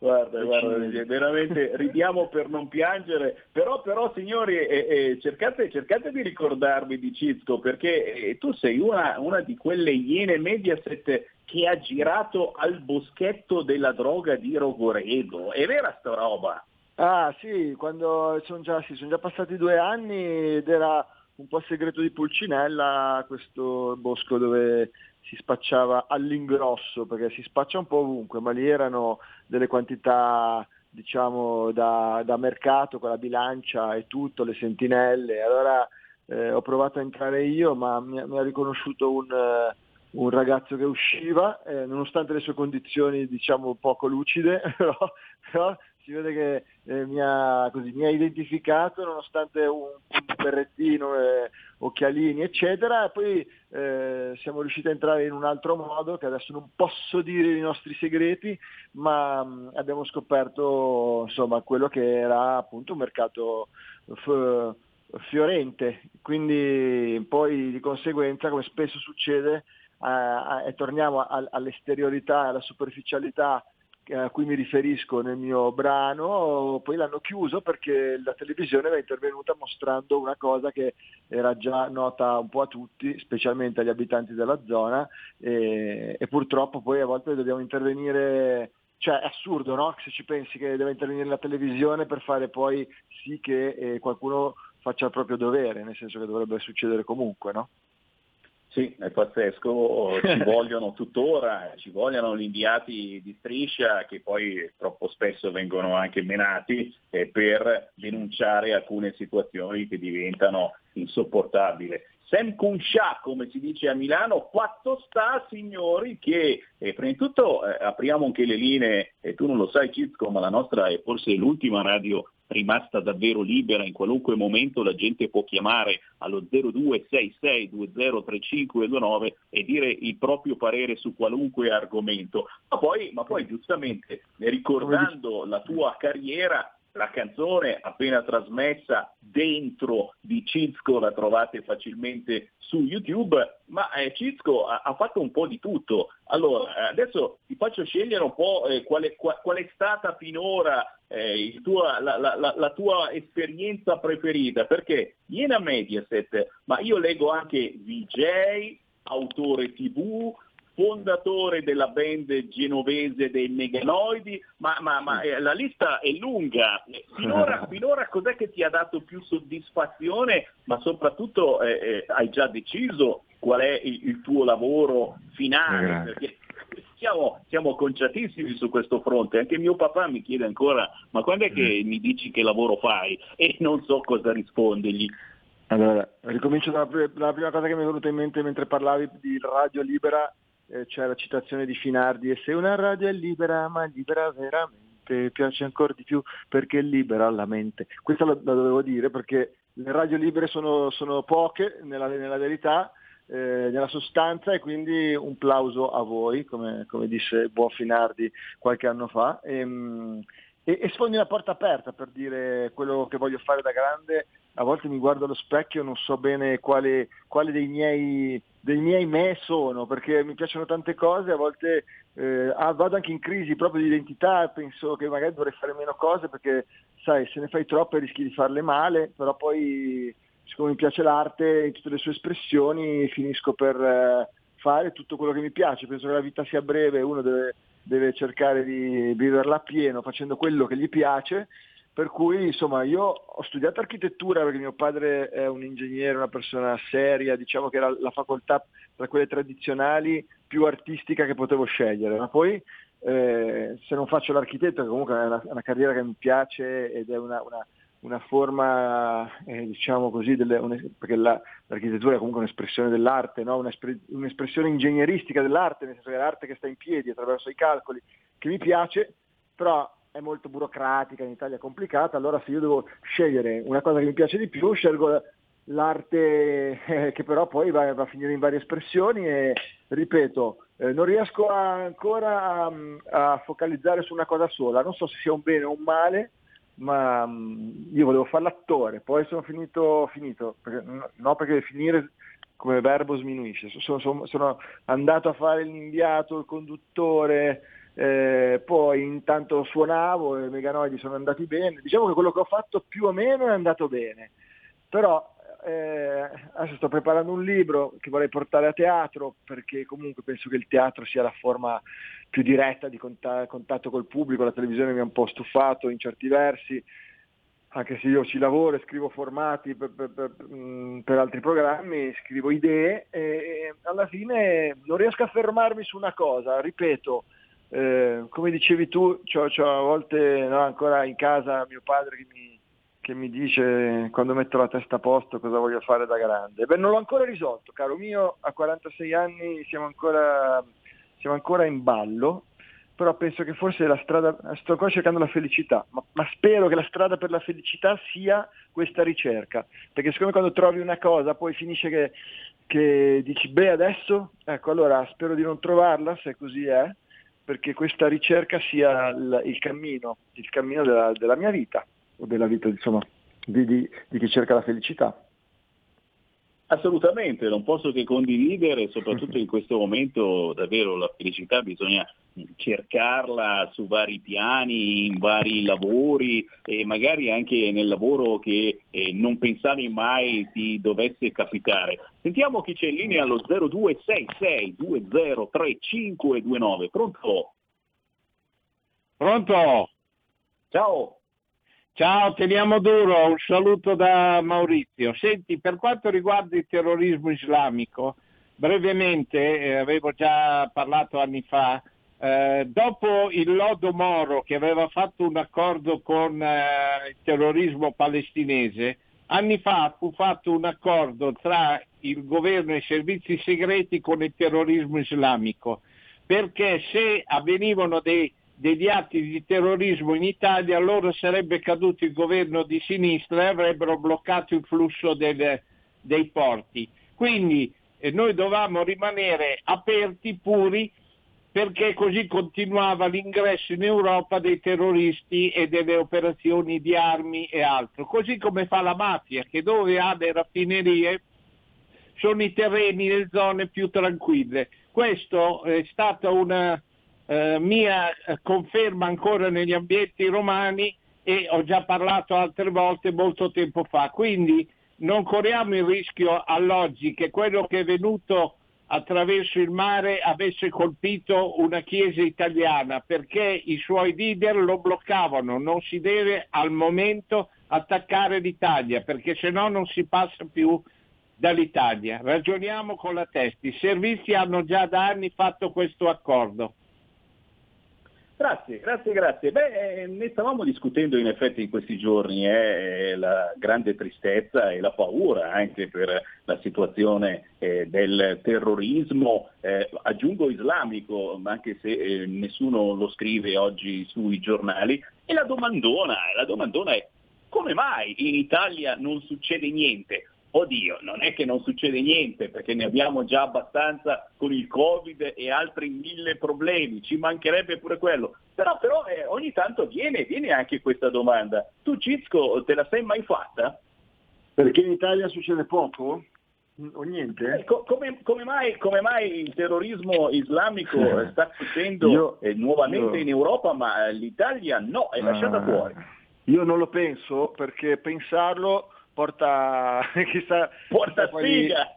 Guarda, guarda, veramente ridiamo per non piangere, però, però signori eh, eh, cercate, cercate di ricordarvi di Cizco perché eh, tu sei una, una di quelle iene Mediaset che ha girato al boschetto della droga di Rogoredo, è vera sta roba? Ah sì, quando sono già, sì, sono già passati due anni ed era un po' segreto di Pulcinella questo bosco dove si spacciava all'ingrosso, perché si spaccia un po' ovunque, ma lì erano delle quantità diciamo da, da mercato con la bilancia e tutto, le sentinelle. Allora eh, ho provato a entrare io, ma mi, mi ha riconosciuto un, eh, un ragazzo che usciva, eh, nonostante le sue condizioni diciamo poco lucide, però, però si vede che eh, mi, ha, così, mi ha identificato nonostante un, un berrettino, eh, occhialini eccetera e poi eh, siamo riusciti a entrare in un altro modo che adesso non posso dire i nostri segreti ma mh, abbiamo scoperto insomma quello che era appunto un mercato f- fiorente. Quindi poi di conseguenza come spesso succede eh, eh, torniamo al- all'esteriorità alla superficialità a cui mi riferisco nel mio brano, poi l'hanno chiuso perché la televisione era intervenuta mostrando una cosa che era già nota un po' a tutti, specialmente agli abitanti della zona e, e purtroppo poi a volte dobbiamo intervenire cioè è assurdo no? se ci pensi che deve intervenire la televisione per fare poi sì che eh, qualcuno faccia il proprio dovere, nel senso che dovrebbe succedere comunque, no? Sì, è pazzesco, ci vogliono tuttora, ci vogliono gli inviati di striscia che poi troppo spesso vengono anche menati eh, per denunciare alcune situazioni che diventano insopportabili. Sam Kunsha, come si dice a Milano, quattro sta signori che eh, prima di tutto eh, apriamo anche le linee, e tu non lo sai Cizco, ma la nostra è forse l'ultima radio rimasta davvero libera, in qualunque momento la gente può chiamare allo 0266203529 e dire il proprio parere su qualunque argomento. Ma poi, ma poi giustamente ricordando la tua carriera la canzone appena trasmessa dentro di Cizco la trovate facilmente su YouTube, ma eh, Cizco ha, ha, fatto un po' di tutto. Allora, adesso ti faccio scegliere un po' eh, qual, è, qual, qual, è, stata finora eh, tua, la, la, la, la, tua esperienza preferita, perché viene a Mediaset, ma io leggo anche VJ, autore TV, fondatore della band genovese dei Meganoidi, ma, ma, ma eh, la lista è lunga. Finora, finora, cos'è che ti ha dato più soddisfazione, ma soprattutto eh, eh, hai già deciso qual è il, il tuo lavoro finale? Siamo, siamo, conciatissimi su questo fronte. Anche mio papà mi chiede ancora, ma quando è che mm. mi dici che lavoro fai? E non so cosa rispondergli. Allora, ricomincio dalla prima cosa che mi è venuta in mente mentre parlavi di radio libera eh, c'è la citazione di Finardi, e se una radio è libera, ma libera veramente, piace ancora di più perché libera la mente. Questo la, la dovevo dire perché le radio libere sono, sono poche nella, nella verità, eh, nella sostanza e quindi un plauso a voi, come, come disse buon Finardi qualche anno fa. E, ehm, e, e sfondi una porta aperta per dire quello che voglio fare da grande. A volte mi guardo allo specchio e non so bene quale, quale dei miei dei miei me sono, perché mi piacciono tante cose, a volte eh, ah, vado anche in crisi proprio di identità, penso che magari dovrei fare meno cose perché sai, se ne fai troppe rischi di farle male, però poi siccome mi piace l'arte in tutte le sue espressioni finisco per eh, fare tutto quello che mi piace, penso che la vita sia breve, uno deve, deve cercare di viverla a pieno facendo quello che gli piace per cui insomma io ho studiato architettura perché mio padre è un ingegnere, una persona seria, diciamo che era la facoltà tra quelle tradizionali più artistica che potevo scegliere, ma poi eh, se non faccio l'architetto, che comunque è una, una, carriera che mi piace ed è una, una, una forma, eh, diciamo così, delle, perché la, l'architettura è comunque un'espressione dell'arte, no? un'espressione ingegneristica dell'arte, nel senso che è l'arte che sta in piedi attraverso i calcoli, che mi piace, però è molto burocratica, in Italia è complicata, allora se io devo scegliere una cosa che mi piace di più, scelgo l'arte eh, che però poi va, va, a finire in varie espressioni e ripeto, eh, non riesco a, ancora a, a, focalizzare su una cosa sola, non so se sia un bene o un male, ma um, io volevo fare l'attore, poi sono finito, finito perché, no perché finire come verbo sminuisce, sono, sono, sono andato a fare l'inviato, il conduttore, eh, poi intanto suonavo e i meganoidi sono andati bene, diciamo che quello che ho fatto più o meno è andato bene, però eh, adesso sto preparando un libro che vorrei portare a teatro perché comunque penso che il teatro sia la forma più diretta di contatto col pubblico, la televisione mi ha un po' stufato in certi versi, anche se io ci lavoro e scrivo formati per, per, per, mm, per, altri programmi, scrivo idee e alla fine non riesco a fermarmi su una cosa, ripeto, eh, come dicevi tu, c'ho, c'ho a volte no, ancora in casa mio padre che mi, che mi, dice quando metto la testa a posto cosa voglio fare da grande. Beh, non l'ho ancora risolto, caro mio, a 46 anni siamo ancora, siamo ancora in ballo, però penso che forse la strada, sto ancora cercando la felicità, ma, ma, spero che la strada per la felicità sia questa ricerca, perché siccome quando trovi una cosa poi finisce che, che dici, beh adesso, ecco allora spero di non trovarla, se così è, perché questa ricerca sia il, il cammino, il cammino della, della, mia vita, o della vita insomma, di, di, di chi cerca la felicità. Assolutamente, non posso che condividere, soprattutto in questo momento davvero la felicità bisogna cercarla su vari piani, in vari lavori e magari anche nel lavoro che eh, non pensavi mai ti dovesse capitare. Sentiamo chi c'è in linea allo 0266 203529. Pronto? Pronto? Ciao. Ciao, teniamo duro, un saluto da Maurizio. Senti, per quanto riguarda il terrorismo islamico, brevemente, eh, avevo già parlato anni fa, eh, dopo il Lodo Moro che aveva fatto un accordo con eh, il terrorismo palestinese, anni fa fu fatto un accordo tra il governo e i servizi segreti con il terrorismo islamico, perché se avvenivano dei degli atti di terrorismo in Italia, allora sarebbe caduto il governo di sinistra e avrebbero bloccato il flusso del, dei porti. Quindi eh, noi dovevamo rimanere aperti, puri, perché così continuava l'ingresso in Europa dei terroristi e delle operazioni di armi e altro. Così come fa la mafia, che dove ha le raffinerie sono i terreni, le zone più tranquille. Questo è stata una eh, mia eh, conferma ancora negli ambienti romani e ho già parlato altre volte molto tempo fa. Quindi non corriamo il rischio all'oggi che quello che è venuto attraverso il mare avesse colpito una chiesa italiana perché i suoi leader lo bloccavano, non si deve al momento attaccare l'Italia perché se no non si passa più dall'Italia. Ragioniamo con la testa, i servizi hanno già da anni fatto questo accordo. Grazie, grazie, grazie. Beh, eh, ne stavamo discutendo in effetti in questi giorni, eh, la grande tristezza e la paura anche per la situazione eh, del terrorismo, eh, aggiungo islamico, anche se eh, nessuno lo scrive oggi sui giornali, e la domandona, la domandona è come mai in Italia non succede niente? Oddio, non è che non succede niente perché ne abbiamo già abbastanza con il Covid e altri mille problemi, ci mancherebbe pure quello. Però, però eh, ogni tanto viene, viene anche questa domanda. Tu Cizco te la sei mai fatta? Perché in Italia succede poco? O niente? Eh, co- come, come, mai, come, mai, il terrorismo islamico eh. sta succedendo io, eh, nuovamente io... in Europa, ma l'Italia no, è lasciata ah, fuori? Io non lo penso perché pensarlo porta chissà porta sfiga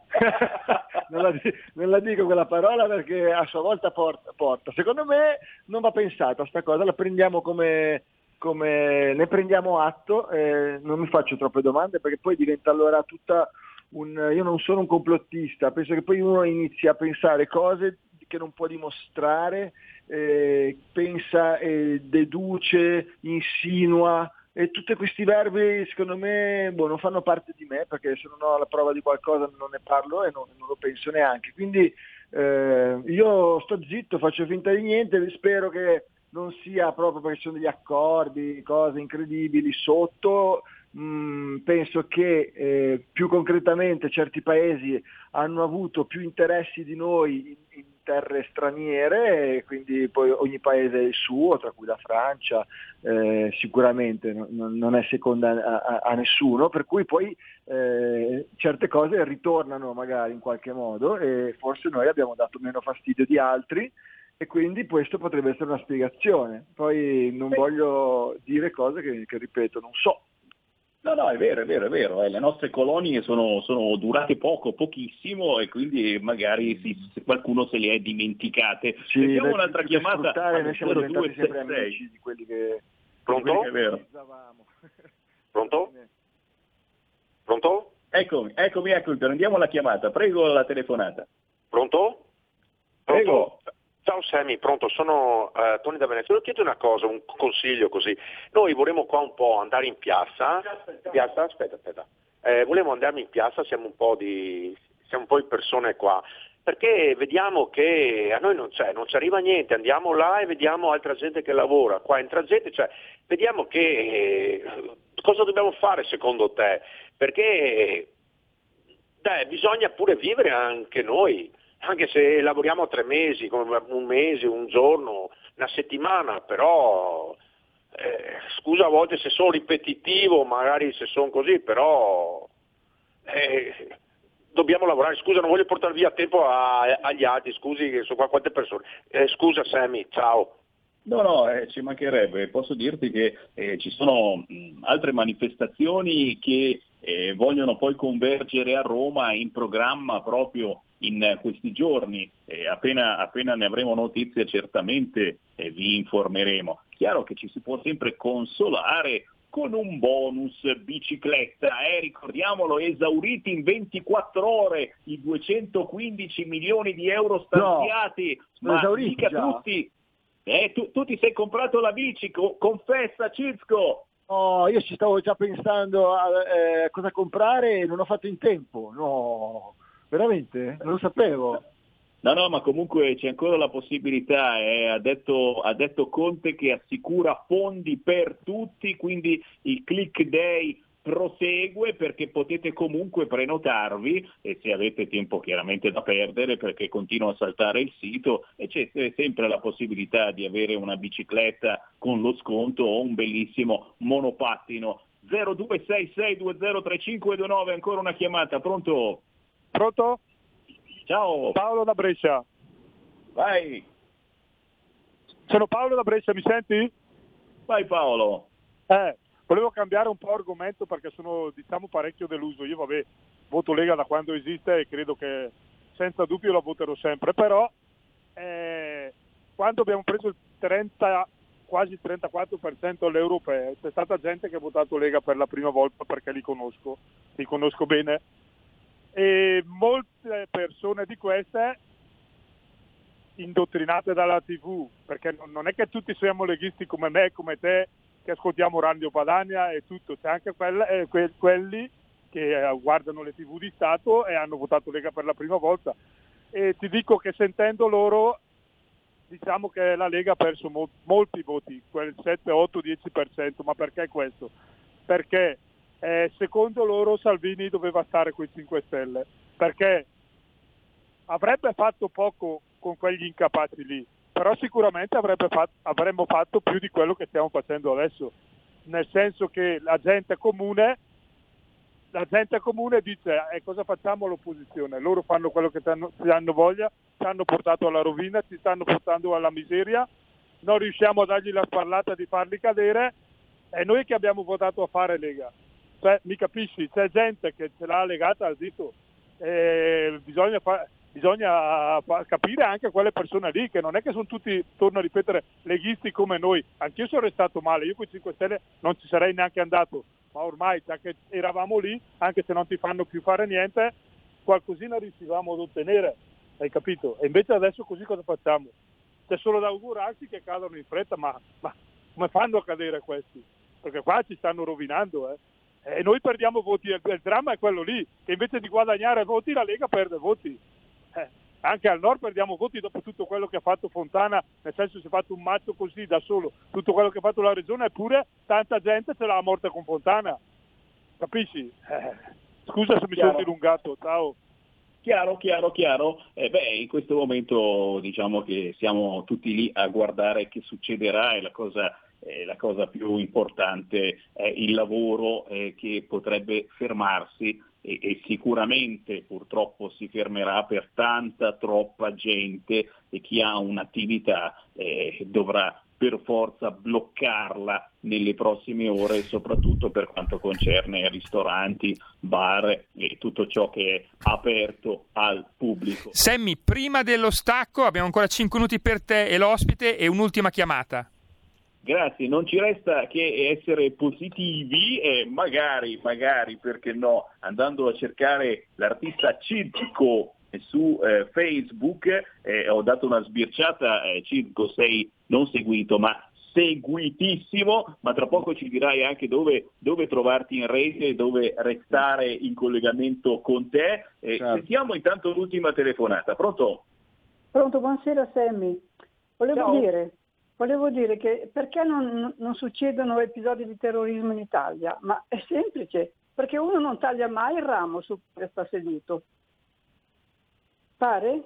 non, la, non, la, dico quella parola perché a sua volta porta, porta. secondo me non va pensata sta cosa la prendiamo come, come ne prendiamo atto eh, non mi faccio troppe domande perché poi diventa allora tutta un io non sono un complottista penso che poi uno inizia a pensare cose che non può dimostrare eh, pensa e deduce insinua e tutti questi verbi secondo me boh, non fanno parte di me perché se non ho la prova di qualcosa non ne parlo e non, non lo penso neanche. Quindi eh, io sto zitto, faccio finta di niente, spero che non sia proprio perché ci sono degli accordi, cose incredibili sotto. Mm, penso che eh, più concretamente certi paesi hanno avuto più interessi di noi in, in terre straniere e quindi poi ogni paese è il suo, tra cui la Francia eh, sicuramente non, non, è seconda a, a, nessuno, per cui poi eh, certe cose ritornano magari in qualche modo e forse noi abbiamo dato meno fastidio di altri e quindi questo potrebbe essere una spiegazione. Poi non voglio dire cose che, che ripeto, non so, No, no, è vero, è vero, è vero. Eh, le nostre colonie sono, sono, durate poco, pochissimo e quindi magari sì, se qualcuno se le è dimenticate. Sì, Sentiamo un'altra chiamata noi siamo diventati sempre amici di quelli che... Pronto? È vero. Pronto? Pronto? Eccomi, eccomi, eccomi, prendiamo la chiamata. Prego la telefonata. Pronto? Pronto? Ciao Sammy, pronto, sono uh, Tony da Venezia. Volevo chiedere una cosa, un consiglio così. Noi vorremmo qua un po' andare in piazza. Piazza, aspetta, aspetta. Eh, volevamo andare in piazza, siamo un po' di, siamo un po' di persone qua, perché vediamo che a noi non c'è, non ci arriva niente, andiamo là e vediamo altra gente che lavora, qua entra gente, cioè vediamo che eh, cosa dobbiamo fare secondo te? Perché dai, bisogna pure vivere anche noi anche se lavoriamo tre mesi, un mese, un giorno, una settimana, però eh, scusa a volte se sono ripetitivo, magari se sono così, però eh, dobbiamo lavorare. Scusa, non voglio portare via tempo a- agli altri, scusi, che sono qua quante persone. Eh, scusa Sammy, ciao. No, no, eh, ci mancherebbe. Posso dirti che eh, ci sono mh, altre manifestazioni che eh, vogliono poi convergere a Roma in programma proprio in questi giorni. Eh, appena, appena ne avremo notizie certamente eh, vi informeremo. Chiaro che ci si può sempre consolare con un bonus bicicletta, eh, ricordiamolo, esauriti in 24 ore i 215 milioni di euro stanziati, sono ma mica già. tutti. Eh, tu, tu ti sei comprato la bici, co- confessa Cizco. Oh, io ci stavo già pensando a eh, cosa comprare e non ho fatto in tempo. No, veramente? Non lo sapevo. No, no, ma comunque c'è ancora la possibilità, eh. ha, detto, ha detto Conte che assicura fondi per tutti, quindi il click day prosegue perché potete comunque prenotarvi e se avete tempo chiaramente da perdere perché continua a saltare il sito e c'è sempre la possibilità di avere una bicicletta con lo sconto o un bellissimo monopattino. 0266203529, ancora una chiamata, pronto? Pronto? Ciao. Paolo da Brescia. Vai. Sono Paolo da Brescia, mi senti? Vai Paolo. Eh, volevo cambiare un po' argomento perché sono diciamo parecchio deluso. Io vabbè, voto Lega da quando esiste e credo che senza dubbio la voterò sempre, però eh, quando abbiamo preso il 30, quasi il 34% alle europee c'è stata gente che ha votato Lega per la prima volta perché li conosco, li conosco bene e molte persone di queste indottrinate dalla tv perché non- è che tutti siamo leghisti come me come te che ascoltiamo Radio Padania e tutto c'è anche quelle- eh, que- quelli che eh, guardano le tv di Stato e hanno votato Lega per la prima volta e ti dico che sentendo loro diciamo che la Lega ha perso mo- molti voti quel 7, 8, 10% ma perché questo? perché eh, secondo loro Salvini doveva stare con i 5 Stelle, perché avrebbe fatto poco con quegli incapaci lì, però sicuramente avrebbe fat- avremmo fatto più di quello che stiamo facendo adesso, nel senso che la gente comune, la gente comune dice eh, cosa facciamo all'opposizione, loro fanno quello che ci hanno voglia, ci hanno portato alla rovina, ci stanno portando alla miseria, non riusciamo a dargli la spallata di farli cadere e noi che abbiamo votato a fare Lega. Cioè, mi capisci, c'è gente che ce l'ha legata al dito. E bisogna, fa- bisogna fa- capire anche quelle persone lì, che non è che sono tutti, torno a ripetere, leghisti come noi. Anch'io sono restato male, io con i 5 Stelle non ci sarei neanche andato, ma ormai, già che eravamo lì, anche se non ti fanno più fare niente, qualcosina riuscivamo ad ottenere, hai capito? E invece adesso così cosa facciamo? C'è solo da augurarsi che cadano in fretta, ma, ma come fanno a cadere questi? Perché qua ci stanno rovinando, eh. E noi perdiamo voti, il, dramma è quello lì, che invece di guadagnare voti la Lega perde voti. Eh, anche al nord perdiamo voti dopo tutto quello che ha fatto Fontana, nel senso si è fatto un mazzo così da solo, tutto quello che ha fatto la regione, eppure tanta gente ce l'ha a morte con Fontana. Capisci? Eh, scusa se mi Chiaro. sono dilungato, ciao. Chiaro, chiaro, chiaro. Eh beh, in questo momento diciamo che siamo tutti lì a guardare che succederà e la cosa, eh, la cosa più importante è il lavoro eh, che potrebbe fermarsi e, e sicuramente purtroppo si fermerà per tanta, troppa gente e chi ha un'attività eh, dovrà per forza bloccarla nelle prossime ore, soprattutto per quanto concerne ristoranti, bar e tutto ciò che è aperto al pubblico. Sammy, prima dello stacco abbiamo ancora 5 minuti per te e l'ospite e un'ultima chiamata. Grazie, non ci resta che essere positivi e magari, magari, perché no, andando a cercare l'artista Circo su eh, Facebook, eh, ho dato una sbirciata, eh, Circo sei non seguito ma seguitissimo, ma tra poco ci dirai anche dove, dove trovarti in rete dove restare in collegamento con te. Eh, Sentiamo intanto l'ultima telefonata, pronto? Pronto, buonasera Sammy. Volevo Ciao. dire, volevo dire che perché non, non succedono episodi di terrorismo in Italia? Ma è semplice, perché uno non taglia mai il ramo su cui sta seduto. Pare?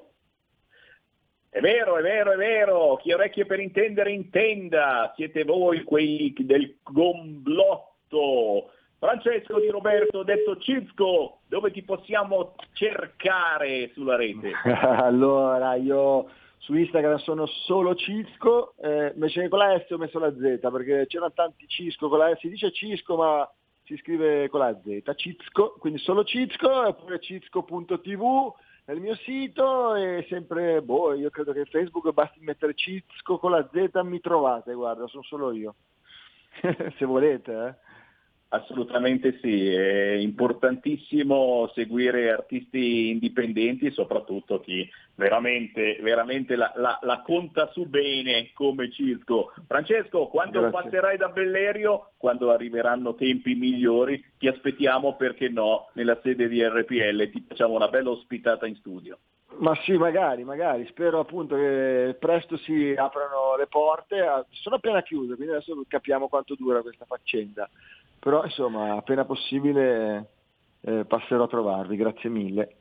È vero, è vero, è vero, chi ha orecchie per intendere intenda, siete voi quelli del gomblotto, Francesco Di Roberto, detto Cizco, dove ti possiamo cercare sulla rete? allora, io su Instagram sono solo Cisco, eh, invece con la S ho messo la Z perché c'erano tanti Cisco con la S, si dice Cisco ma si scrive con la Z, Cizco, quindi solo Cizco, oppure cizco.tv è il mio sito e sempre, boh, io credo che Facebook basti mettere Cizco con la Z mi trovate, guarda, sono solo io, se volete. Eh. Assolutamente sì, è importantissimo seguire artisti indipendenti, soprattutto chi veramente, veramente la, la, la, conta su bene come Cisco. Francesco, quando Grazie. passerai da Bellerio, quando arriveranno tempi migliori, ti aspettiamo perché no nella sede di RPL, ti facciamo una bella ospitata in studio. Ma sì, magari, magari, spero appunto che presto si aprano le porte, sono appena chiuse, quindi adesso capiamo quanto dura questa faccenda però insomma appena possibile eh, passerò a trovarvi, grazie mille.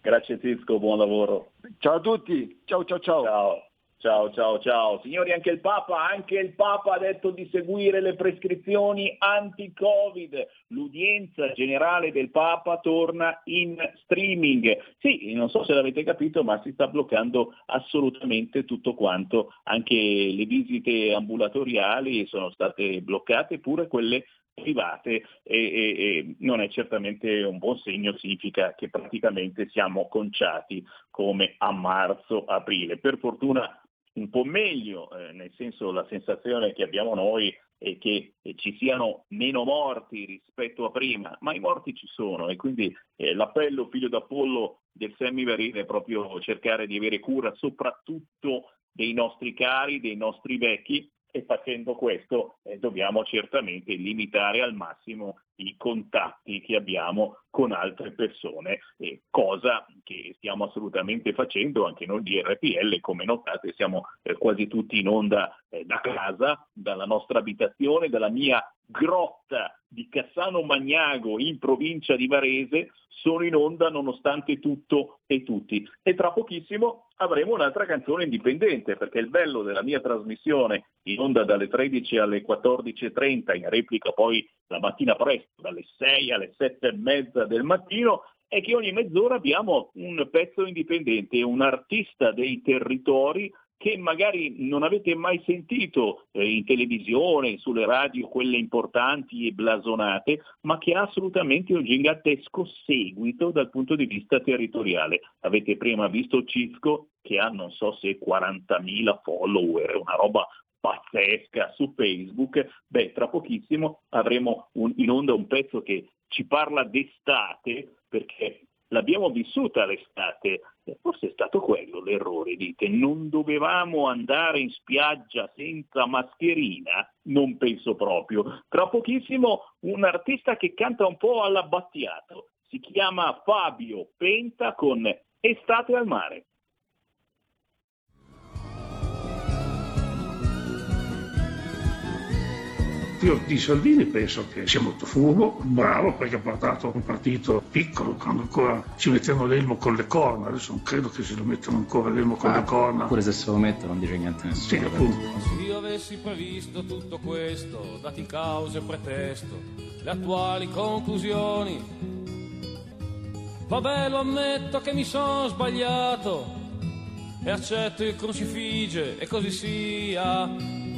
Grazie Cisco, buon lavoro. Ciao a tutti, ciao ciao ciao. Ciao. Ciao, ciao, ciao. Signori, anche il Papa, anche il Papa ha detto di seguire le prescrizioni anti-Covid. L'udienza generale del Papa torna in streaming. Sì, non so se l'avete capito, ma si sta bloccando assolutamente tutto quanto. Anche le visite ambulatoriali sono state bloccate, pure quelle private e, e, e, non è certamente un buon segno, significa che praticamente siamo conciati come a marzo-aprile. Per fortuna un po' meglio, eh, nel senso la sensazione che abbiamo noi è che eh, ci siano meno morti rispetto a prima, ma i morti ci sono e quindi eh, l'appello figlio d'Apollo del Semiverine è proprio cercare di avere cura soprattutto dei nostri cari, dei nostri vecchi e facendo questo eh, dobbiamo certamente limitare al massimo i contatti che abbiamo con altre persone, eh, cosa che stiamo assolutamente facendo anche noi di RPL, come notate siamo eh, quasi tutti in onda eh, da casa, dalla nostra abitazione, dalla mia grotta di Cassano Magnago in provincia di Varese, sono in onda nonostante tutto e tutti. E tra pochissimo avremo un'altra canzone indipendente, perché il bello della mia trasmissione in onda dalle 13 alle 14.30, in replica poi la mattina presto, dalle 6 alle 7 e mezza del mattino, è che ogni mezz'ora abbiamo un pezzo indipendente, un artista dei territori che magari non avete mai sentito eh, in televisione, sulle radio, quelle importanti e blasonate, ma che ha assolutamente un gigantesco seguito dal punto di vista territoriale. Avete prima visto Cisco che ha non so se 40.000 follower, una roba pazzesca su Facebook, beh, tra pochissimo avremo un, in onda un pezzo che ci parla d'estate, perché l'abbiamo vissuta l'estate, forse è stato quello l'errore, dite, non dovevamo andare in spiaggia senza mascherina? Non penso proprio. Tra pochissimo un artista che canta un po' all'abbattiato, si chiama Fabio Penta con Estate al mare. Io di Salvini penso che sia molto furbo, bravo perché ha portato un partito piccolo quando ancora ci mettevano l'elmo con le corna, adesso non credo che se lo mettano ancora l'elmo con ah, le corna. Pure se se lo metto non dice niente a nessuno. Sì, appunto. Se io avessi previsto tutto questo, dati cause e pretesto, le attuali conclusioni, vabbè lo ammetto che mi sono sbagliato e accetto il crucifige e così sia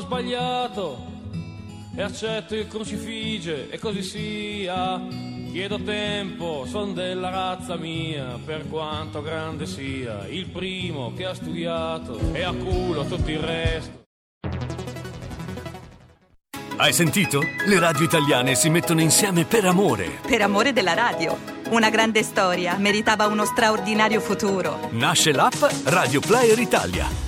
sbagliato e accetto il crucifige e così sia. Chiedo tempo, son della razza mia, per quanto grande sia, il primo che ha studiato e a culo tutto il resto. Hai sentito? Le radio italiane si mettono insieme per amore. Per amore della radio. Una grande storia meritava uno straordinario futuro. Nasce l'app Radio Player Italia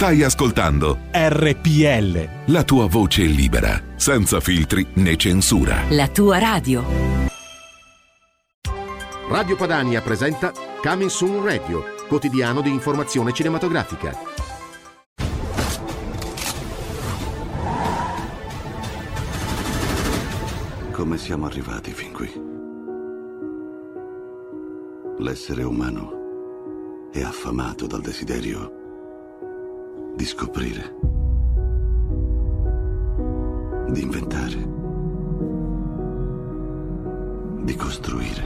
Stai ascoltando RPL. la tua voce libera, senza filtri né censura. La tua radio. Radio Padania presenta Coming Soon Radio, quotidiano di informazione cinematografica. Come siamo arrivati fin qui? L'essere umano è affamato dal desiderio di scoprire, di inventare, di costruire.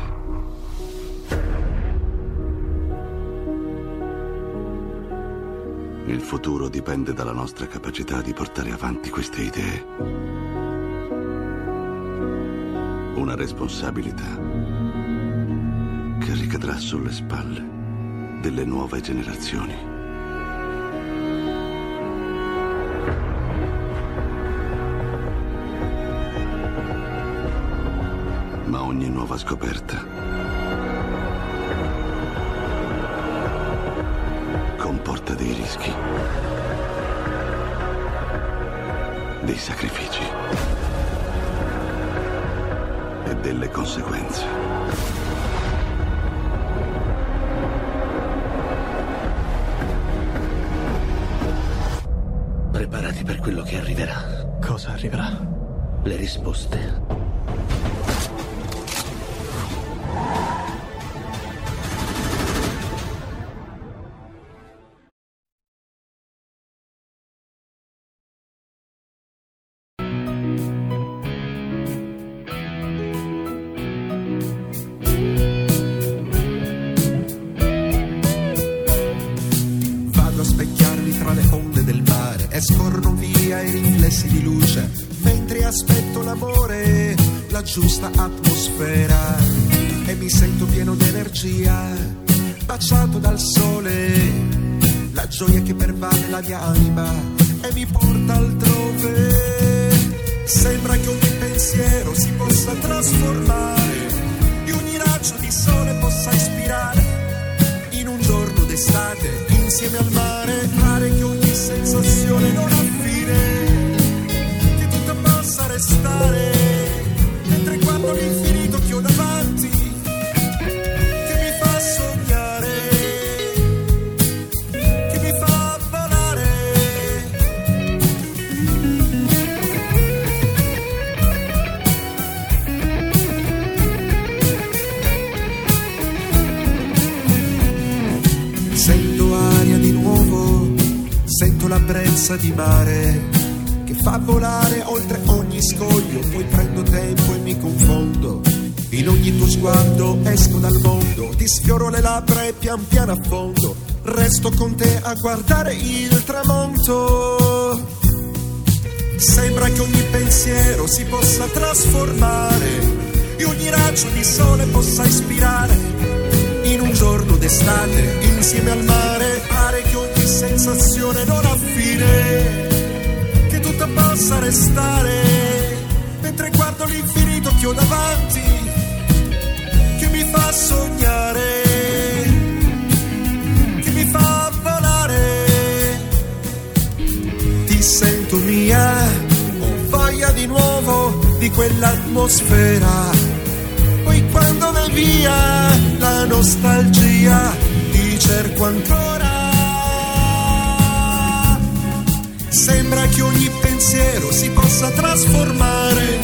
Il futuro dipende dalla nostra capacità di portare avanti queste idee. Una responsabilità che ricadrà sulle spalle delle nuove generazioni. Ma ogni nuova scoperta comporta dei rischi, dei sacrifici e delle conseguenze. Preparati per quello che arriverà. Cosa arriverà? Le risposte. Guardare il tramonto. Sembra che ogni pensiero si possa trasformare e ogni raggio di sole possa ispirare. In un giorno d'estate insieme al mare pare che ogni sensazione non ha fine che tutto possa restare. Mentre guardo l'infinito che ho davanti che mi fa sognare mia. Ho voglia di nuovo di quell'atmosfera. Poi quando vai via la nostalgia ti cerco ancora. Sembra che ogni pensiero si possa trasformare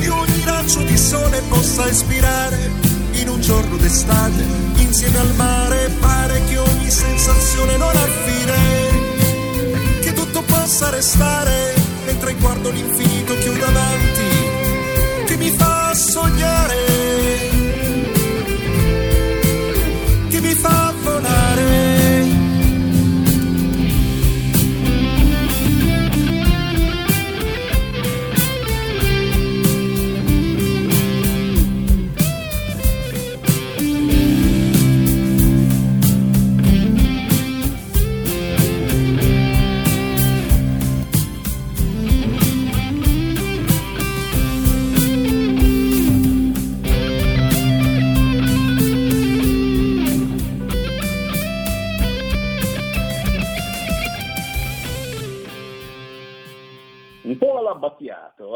e ogni raggio di sole possa ispirare in un giorno d'estate insieme al mare. Pare che ogni sensazione non ha fine. che possa restare mentre guardo l'infinito che ho davanti che mi fa sognare che mi fa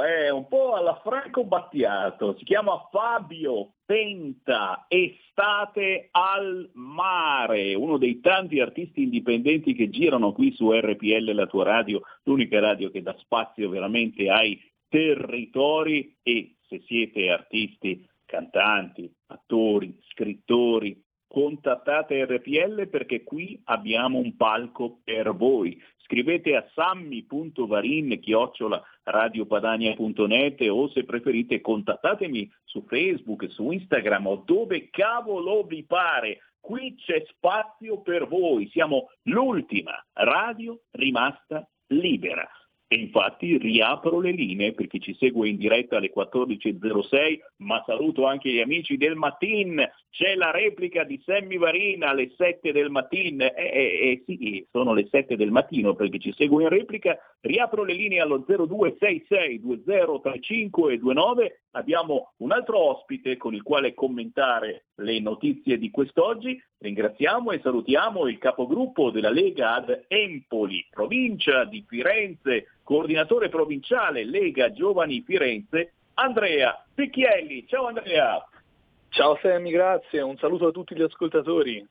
alla Franco Battiato, si chiama Fabio Penta, Estate al mare, uno dei tanti artisti indipendenti che girano qui su RPL, la tua radio, l'unica radio che dà spazio veramente ai territori e se siete artisti, cantanti, attori, scrittori, contattate RPL perché qui abbiamo un palco per voi. Scrivete a sammi.varin chiocciola radiopadania.net o se preferite contattatemi su Facebook, su Instagram o dove cavolo vi pare. Qui c'è spazio per voi, siamo l'ultima radio rimasta libera. E infatti riapro le linee per chi ci segue in diretta alle 14.06, ma saluto anche gli amici del Matin. C'è la replica di Sammy Varina alle 7 del mattino. Eh, eh, eh, sì, sono le 7 del mattino per chi ci segue in replica. Riapro le linee allo 0266203529. Abbiamo un altro ospite con il quale commentare le notizie di quest'oggi. Ringraziamo e salutiamo il capogruppo della Lega ad Empoli, provincia di Firenze, coordinatore provinciale Lega Giovani Firenze, Andrea Picchielli. Ciao Andrea. Ciao Sammy, grazie, un saluto a tutti gli ascoltatori.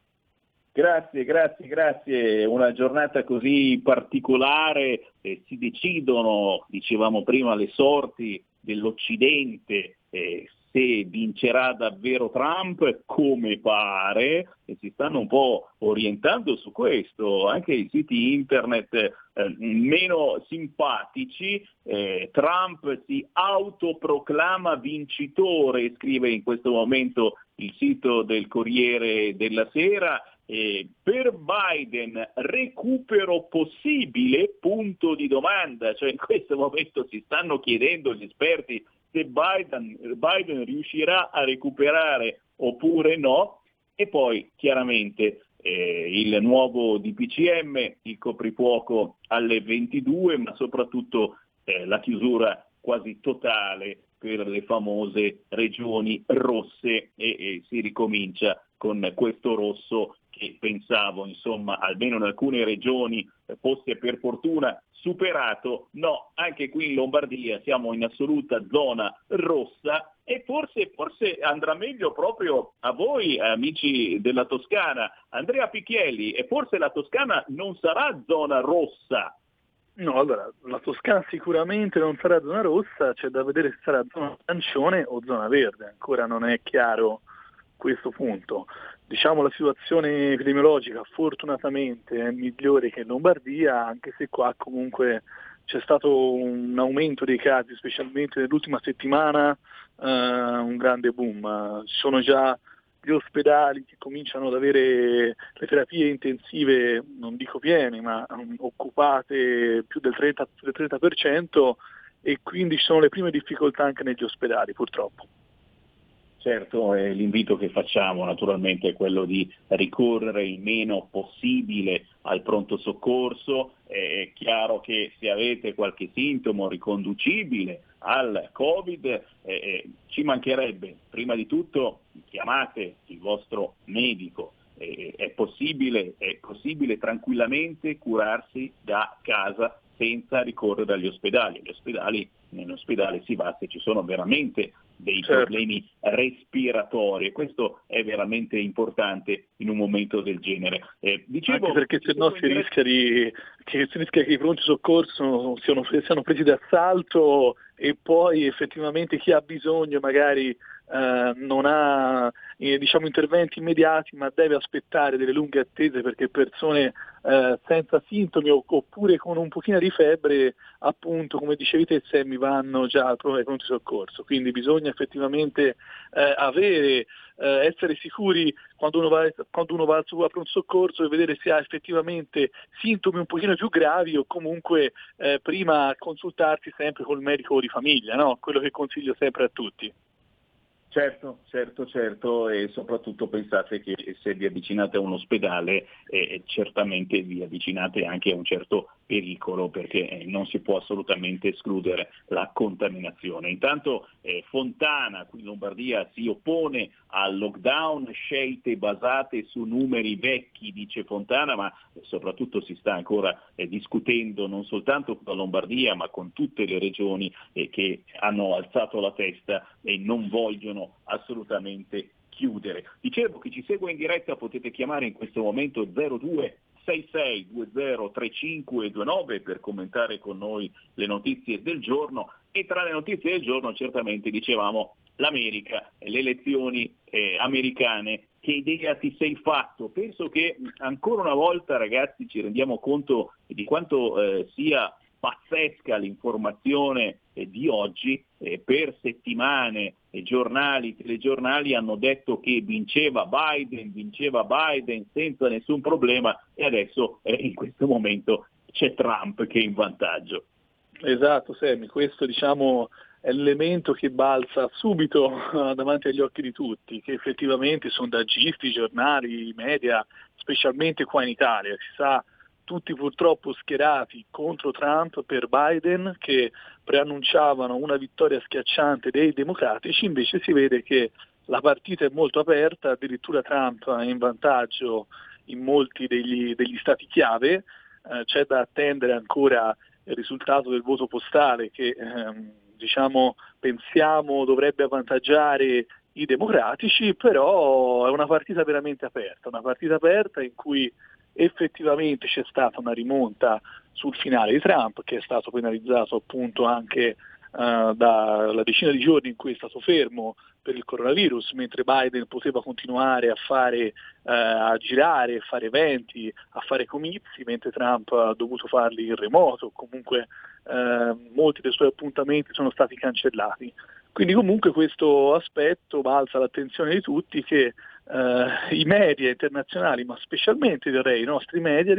Grazie, grazie, grazie. Una giornata così particolare, eh, si decidono, dicevamo prima, le sorti dell'Occidente, eh, se vincerà davvero Trump, come pare, e si stanno un po' orientando su questo, anche i siti internet eh, meno simpatici, eh, Trump si autoproclama vincitore, scrive in questo momento il sito del Corriere della Sera, eh, per Biden recupero possibile? Punto di domanda, cioè in questo momento si stanno chiedendo gli esperti se Biden, Biden riuscirà a recuperare oppure no. E poi chiaramente eh, il nuovo DPCM, il coprifuoco alle 22, ma soprattutto eh, la chiusura quasi totale per le famose regioni rosse. E, e si ricomincia con questo rosso che pensavo, insomma, almeno in alcune regioni fosse per fortuna superato, no, anche qui in Lombardia siamo in assoluta zona rossa e forse, forse andrà meglio proprio a voi amici della Toscana, Andrea Picchielli, e forse la Toscana non sarà zona rossa. No, allora, la Toscana sicuramente non sarà zona rossa, c'è da vedere se sarà zona arancione o zona verde, ancora non è chiaro questo punto. Diciamo la situazione epidemiologica fortunatamente è migliore che in Lombardia, anche se qua comunque c'è stato un aumento dei casi, specialmente nell'ultima settimana, eh, un grande boom. Ci sono già gli ospedali che cominciano ad avere le terapie intensive, non dico piene, ma um, occupate più del 30%, del 30% e quindi ci sono le prime difficoltà anche negli ospedali purtroppo. Certo, eh, l'invito che facciamo naturalmente è quello di ricorrere il meno possibile al pronto soccorso. È chiaro che se avete qualche sintomo riconducibile al Covid eh, eh, ci mancherebbe, prima di tutto chiamate il vostro medico. Eh, è, possibile, è possibile tranquillamente curarsi da casa senza ricorrere agli ospedali. Agli ospedali, nell'ospedale si va se ci sono veramente dei certo. problemi respiratori e questo è veramente importante in un momento del genere. Eh, dicevo, Anche perché se no si rischia, di, che, si rischia che i pronti soccorso siano, siano presi d'assalto e poi effettivamente chi ha bisogno magari eh, non ha eh, diciamo, interventi immediati ma deve aspettare delle lunghe attese perché persone eh, senza sintomi oppure con un pochino di febbre appunto come dicevi te Sammy vanno già al pronto soccorso quindi bisogna effettivamente eh, avere eh, essere sicuri quando uno, va, quando uno va al pronto soccorso e vedere se ha effettivamente sintomi un pochino più gravi o comunque prima consultarsi sempre col medico di famiglia, no? quello che consiglio sempre a tutti. Certo, certo, certo e soprattutto pensate che se vi avvicinate a un ospedale eh, certamente vi avvicinate anche a un certo pericolo perché non si può assolutamente escludere la contaminazione. Intanto eh, Fontana qui in Lombardia si oppone al lockdown, scelte basate su numeri vecchi, dice Fontana, ma soprattutto si sta ancora eh, discutendo non soltanto con la Lombardia ma con tutte le regioni eh, che hanno alzato la testa e non vogliono assolutamente chiudere. Dicevo che ci segue in diretta, potete chiamare in questo momento 02 66203529 per commentare con noi le notizie del giorno e tra le notizie del giorno certamente dicevamo l'America, le elezioni eh, americane, che idea ti sei fatto? Penso che ancora una volta ragazzi ci rendiamo conto di quanto eh, sia pazzesca l'informazione eh, di oggi, eh, per settimane i giornali, telegiornali hanno detto che vinceva Biden, vinceva Biden senza nessun problema e adesso eh, in questo momento c'è Trump che è in vantaggio. Esatto, Sammy, questo diciamo è l'elemento che balza subito davanti agli occhi di tutti, che effettivamente i sondaggisti, i giornali, media, specialmente qua in Italia, si sa tutti purtroppo schierati contro Trump per Biden che preannunciavano una vittoria schiacciante dei democratici, invece si vede che la partita è molto aperta, addirittura Trump è in vantaggio in molti degli, degli stati chiave, eh, c'è da attendere ancora il risultato del voto postale che ehm, diciamo, pensiamo dovrebbe avvantaggiare i democratici, però è una partita veramente aperta, una partita aperta in cui effettivamente c'è stata una rimonta sul finale di Trump che è stato penalizzato appunto anche uh, dalla decina di giorni in cui è stato fermo per il coronavirus, mentre Biden poteva continuare a fare, uh, a girare, a fare eventi, a fare comizi, mentre Trump ha dovuto farli in remoto, comunque uh, molti dei suoi appuntamenti sono stati cancellati. Quindi comunque questo aspetto balza l'attenzione di tutti che eh, i media internazionali, ma specialmente direi i nostri media,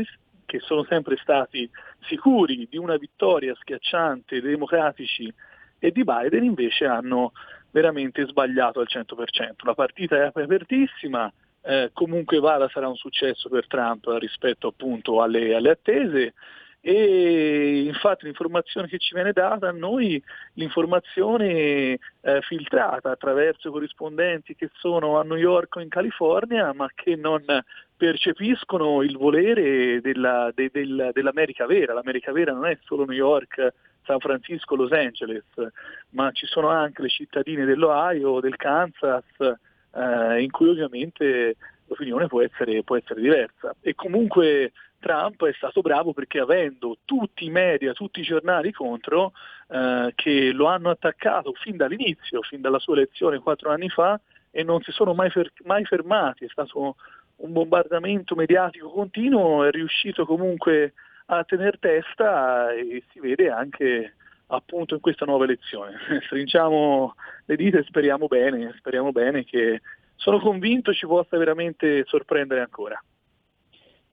che sono sempre stati sicuri di una vittoria schiacciante dei democratici e di Biden, invece hanno veramente sbagliato al 100%. La partita è apertissima, eh, comunque vada sarà un successo per Trump rispetto appunto alle, alle attese e infatti l'informazione che ci viene data a noi, l'informazione eh, filtrata attraverso corrispondenti che sono a New York o in California ma che non percepiscono il volere della, de, del, dell'America vera. L'America vera non è solo New York, San Francisco, Los Angeles, ma ci sono anche le cittadine dell'Ohio, del Kansas, eh, in cui ovviamente l'opinione può essere, può essere diversa. E comunque Trump è stato bravo perché avendo tutti i media, tutti i giornali contro, eh, che lo hanno attaccato fin dall'inizio, fin dalla sua elezione quattro anni fa, e non si sono mai, fer- mai fermati, è stato un bombardamento mediatico continuo, è riuscito comunque a tenere testa e si vede anche appunto in questa nuova elezione. Stringiamo le dita e speriamo bene, speriamo bene che sono convinto ci possa veramente sorprendere ancora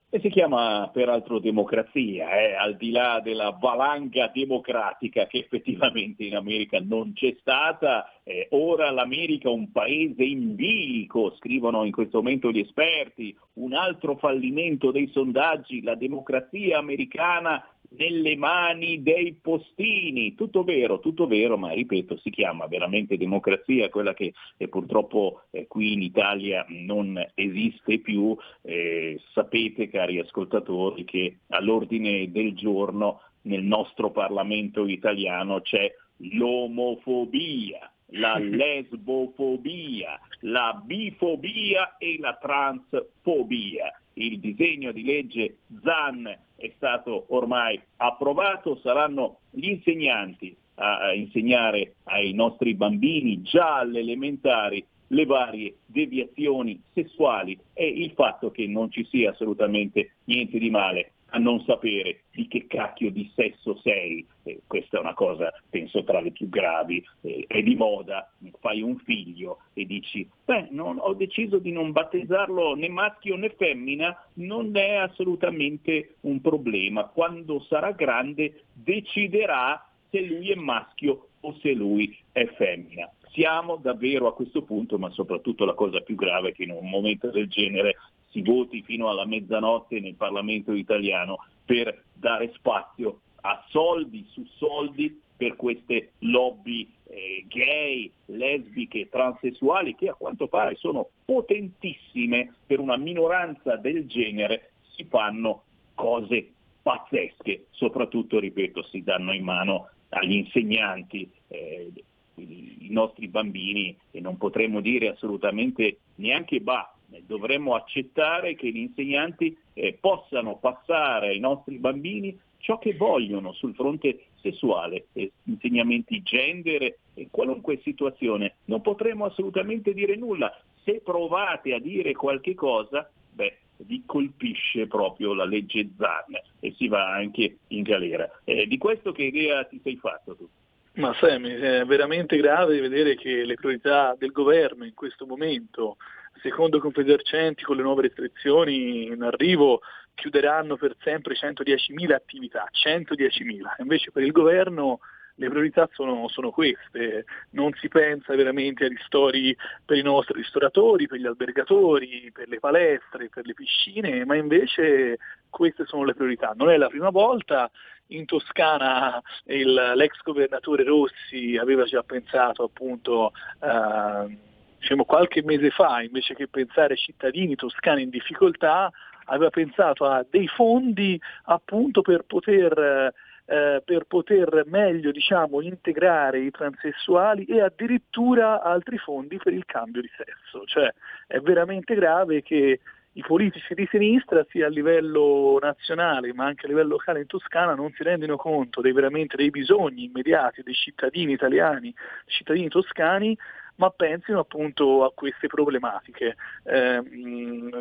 e si chiama peraltro democrazia, eh, al di là della valanga democratica che effettivamente in America non c'è stata, eh, ora l'America è un paese in bilico, scrivono in questo momento gli esperti, un altro fallimento dei sondaggi, la democrazia americana nelle mani dei postini. Tutto vero, tutto vero, ma ripeto, si chiama veramente democrazia, quella che eh, purtroppo eh, qui in Italia non esiste più. Eh, sapete, cari ascoltatori, che all'ordine del giorno nel nostro Parlamento italiano c'è l'omofobia la lesbofobia, la bifobia e la transfobia. Il disegno di legge ZAN è stato ormai approvato, saranno gli insegnanti a insegnare ai nostri bambini già alle elementari le varie deviazioni sessuali e il fatto che non ci sia assolutamente niente di male a non sapere di che cacchio di sesso sei. Eh, questa è una cosa, penso, tra le più gravi. Eh, è di moda, fai un figlio e dici, beh, non, ho deciso di non battezzarlo né maschio né femmina, non è assolutamente un problema. Quando sarà grande deciderà se lui è maschio o se lui è femmina. siamo davvero a questo punto, ma soprattutto la cosa più grave è che in un momento del genere si voti fino alla mezzanotte nel Parlamento italiano per dare spazio a soldi su soldi per queste lobby eh, gay, lesbiche, transessuali che a quanto pare sono potentissime. Per una minoranza del genere, si fanno cose pazzesche, soprattutto, ripeto, si danno in mano agli insegnanti, eh, i nostri bambini e non potremmo dire assolutamente neanche bah, dovremmo accettare che gli insegnanti eh, possano passare ai nostri bambini ciò che vogliono sul fronte sessuale, eh, insegnamenti gender e qualunque situazione. Non potremo assolutamente dire nulla. Se provate a dire qualche cosa, beh, vi colpisce proprio la legge Zan e si va anche in galera. Eh, di questo che idea ti sei fatto tu? Ma Sammy, è veramente grave vedere che le priorità del governo in questo momento, secondo Confesercenti, con le nuove restrizioni in arrivo, chiuderanno per sempre 110.000 attività, 110.000. Invece per il governo le priorità sono, sono, queste, non si pensa veramente a ristori per i nostri ristoratori, per gli albergatori, per le palestre, per le piscine, ma invece queste sono le priorità. Non è la prima volta, in Toscana il, l'ex governatore Rossi aveva già pensato appunto eh, diciamo qualche mese fa, invece che pensare ai cittadini toscani in difficoltà, aveva pensato a dei fondi appunto per poter eh, per poter meglio diciamo, integrare i transessuali e addirittura altri fondi per il cambio di sesso. Cioè è veramente grave che i politici di sinistra sia a livello nazionale ma anche a livello locale in Toscana non si rendano conto dei, veramente dei bisogni immediati dei cittadini italiani, dei cittadini toscani ma pensino appunto a queste problematiche. Eh,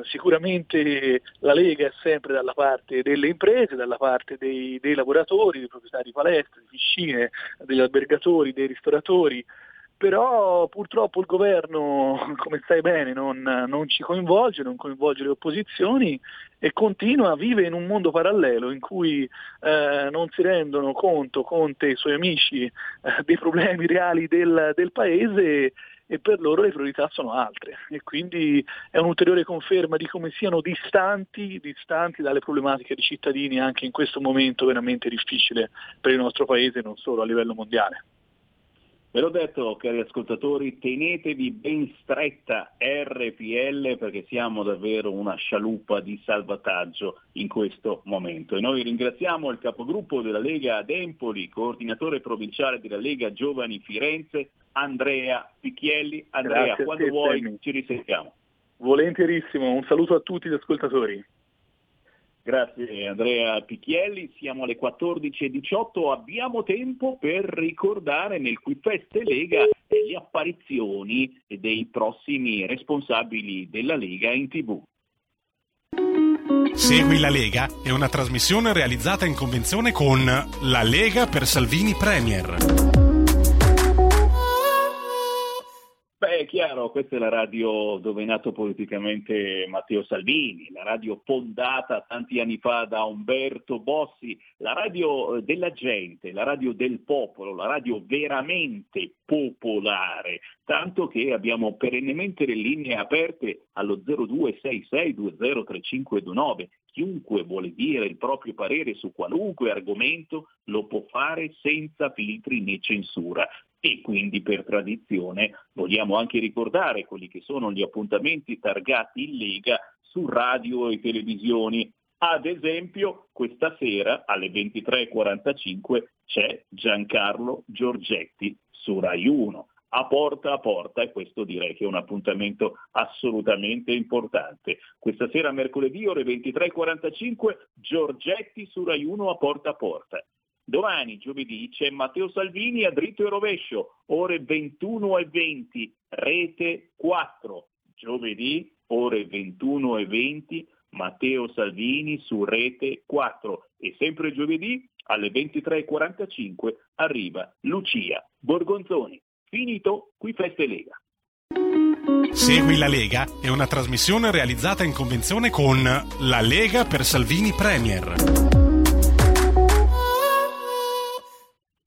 sicuramente la Lega è sempre dalla parte delle imprese, dalla parte dei, dei lavoratori, dei proprietari di palestre, di piscine, degli albergatori, dei ristoratori, però purtroppo il governo, come sai bene, non, non, ci coinvolge, non coinvolge le opposizioni e continua, vive in un mondo parallelo in cui eh, non si rendono conto Conte e i suoi amici eh, dei problemi reali del, del paese e per loro le priorità sono altre e quindi è un'ulteriore conferma di come siano distanti, distanti dalle problematiche dei cittadini anche in questo momento veramente difficile per il nostro paese non solo a livello mondiale. Ve l'ho detto, cari ascoltatori, tenetevi ben stretta RPL perché siamo davvero una scialuppa di salvataggio in questo momento. E noi ringraziamo il capogruppo della Lega ad Empoli, coordinatore provinciale della Lega Giovani Firenze, Andrea Picchielli. Andrea, Grazie quando te, vuoi ci risentiamo. Volentierissimo, un saluto a tutti gli ascoltatori. Grazie Andrea Picchielli, siamo alle 14.18, abbiamo tempo per ricordare nel Quifest Lega le apparizioni dei prossimi responsabili della Lega in tv. Segui la Lega è una trasmissione realizzata in convenzione con La Lega per Salvini Premier. Chiaro, questa è la radio dove è nato politicamente Matteo Salvini, la radio fondata tanti anni fa da Umberto Bossi, la radio eh, della gente, la radio del popolo, la radio veramente popolare, tanto che abbiamo perennemente le linee aperte allo 0266203529. Chiunque vuole dire il proprio parere su qualunque argomento lo può fare senza filtri né censura e quindi per tradizione vogliamo anche ricordare quelli che sono gli appuntamenti targati in Lega su radio e televisioni. Ad esempio, questa sera alle 23.45 c'è Giancarlo Giorgetti su Rai 1 a porta a porta e questo direi che è un appuntamento assolutamente importante. Questa sera mercoledì ore 23.45 Giorgetti su Rai 1 a porta a porta. Domani, giovedì, c'è Matteo Salvini a dritto e rovescio, ore 21.20, rete 4. Giovedì, ore 21.20, Matteo Salvini su rete 4. E sempre giovedì, alle 23.45, arriva Lucia Borgonzoni. Finito, qui Feste Lega. Segui la Lega è una trasmissione realizzata in convenzione con La Lega per Salvini Premier.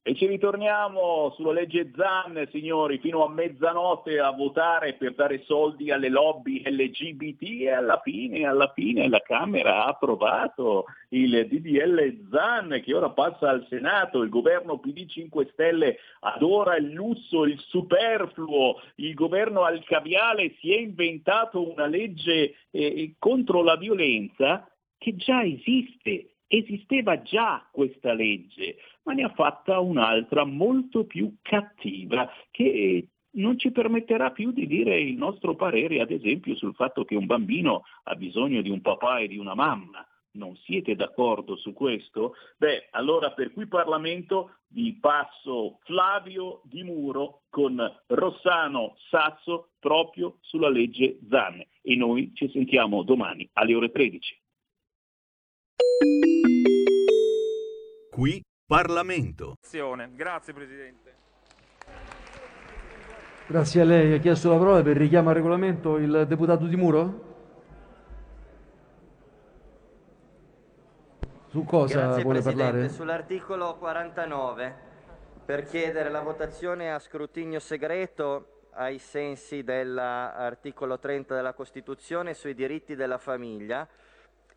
E ci ritorniamo sulla legge Zan, signori, fino a mezzanotte a votare per dare soldi alle lobby LGBT e alla fine, alla fine la Camera ha approvato il DDL Zan che ora passa al Senato, il governo PD 5 Stelle adora il lusso, il superfluo, il governo al caviale si è inventato una legge eh, contro la violenza che già esiste Esisteva già questa legge, ma ne ha fatta un'altra molto più cattiva che non ci permetterà più di dire il nostro parere, ad esempio, sul fatto che un bambino ha bisogno di un papà e di una mamma. Non siete d'accordo su questo? Beh, allora per cui Parlamento vi passo Flavio Di Muro con Rossano Sasso proprio sulla legge Zanne e noi ci sentiamo domani alle ore 13. Qui Parlamento. Grazie Presidente. Grazie a lei. Ha chiesto la parola per richiamo al regolamento il deputato Di Muro? Su cosa Grazie vuole Presidente. parlare? Sull'articolo 49 per chiedere la votazione a scrutinio segreto ai sensi dell'articolo 30 della Costituzione sui diritti della famiglia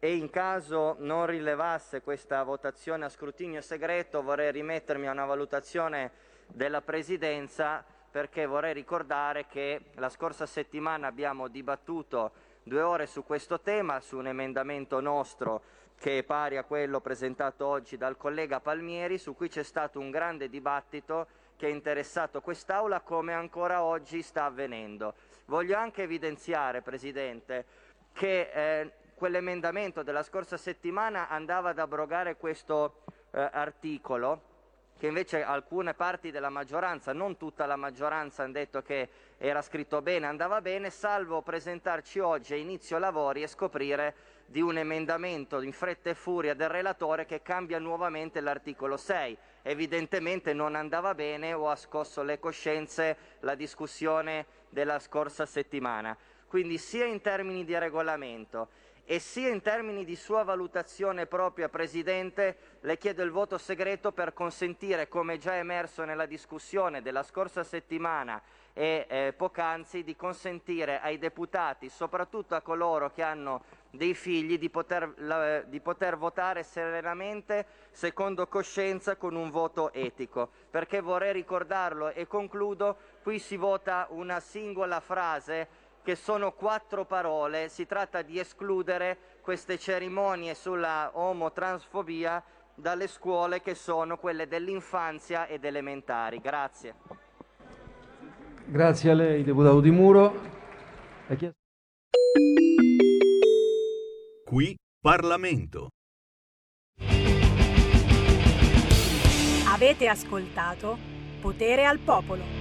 e in caso non rilevasse questa votazione a scrutinio segreto vorrei rimettermi a una valutazione della Presidenza perché vorrei ricordare che la scorsa settimana abbiamo dibattuto due ore su questo tema, su un emendamento nostro che è pari a quello presentato oggi dal collega Palmieri, su cui c'è stato un grande dibattito che ha interessato quest'Aula come ancora oggi sta avvenendo. Voglio anche evidenziare, Presidente, che eh, quell'emendamento della scorsa settimana andava ad abrogare questo eh, articolo che invece alcune parti della maggioranza, non tutta la maggioranza, hanno detto che era scritto bene, andava bene, salvo presentarci oggi a inizio lavori e scoprire di un emendamento in fretta e furia del relatore che cambia nuovamente l'articolo 6. Evidentemente non andava bene o ha scosso le coscienze la discussione della scorsa settimana. Quindi sia in termini di regolamento e sia in termini di sua valutazione propria, Presidente, le chiedo il voto segreto per consentire, come già emerso nella discussione della scorsa settimana e eh, poc'anzi, di consentire ai deputati, soprattutto a coloro che hanno dei figli, di poter, la, di poter votare serenamente, secondo coscienza, con un voto etico. Perché vorrei ricordarlo e concludo, qui si vota una singola frase che sono quattro parole, si tratta di escludere queste cerimonie sulla omotransfobia dalle scuole che sono quelle dell'infanzia ed elementari. Grazie. Grazie a lei, deputato Di Muro. Qui Parlamento. Avete ascoltato Potere al Popolo.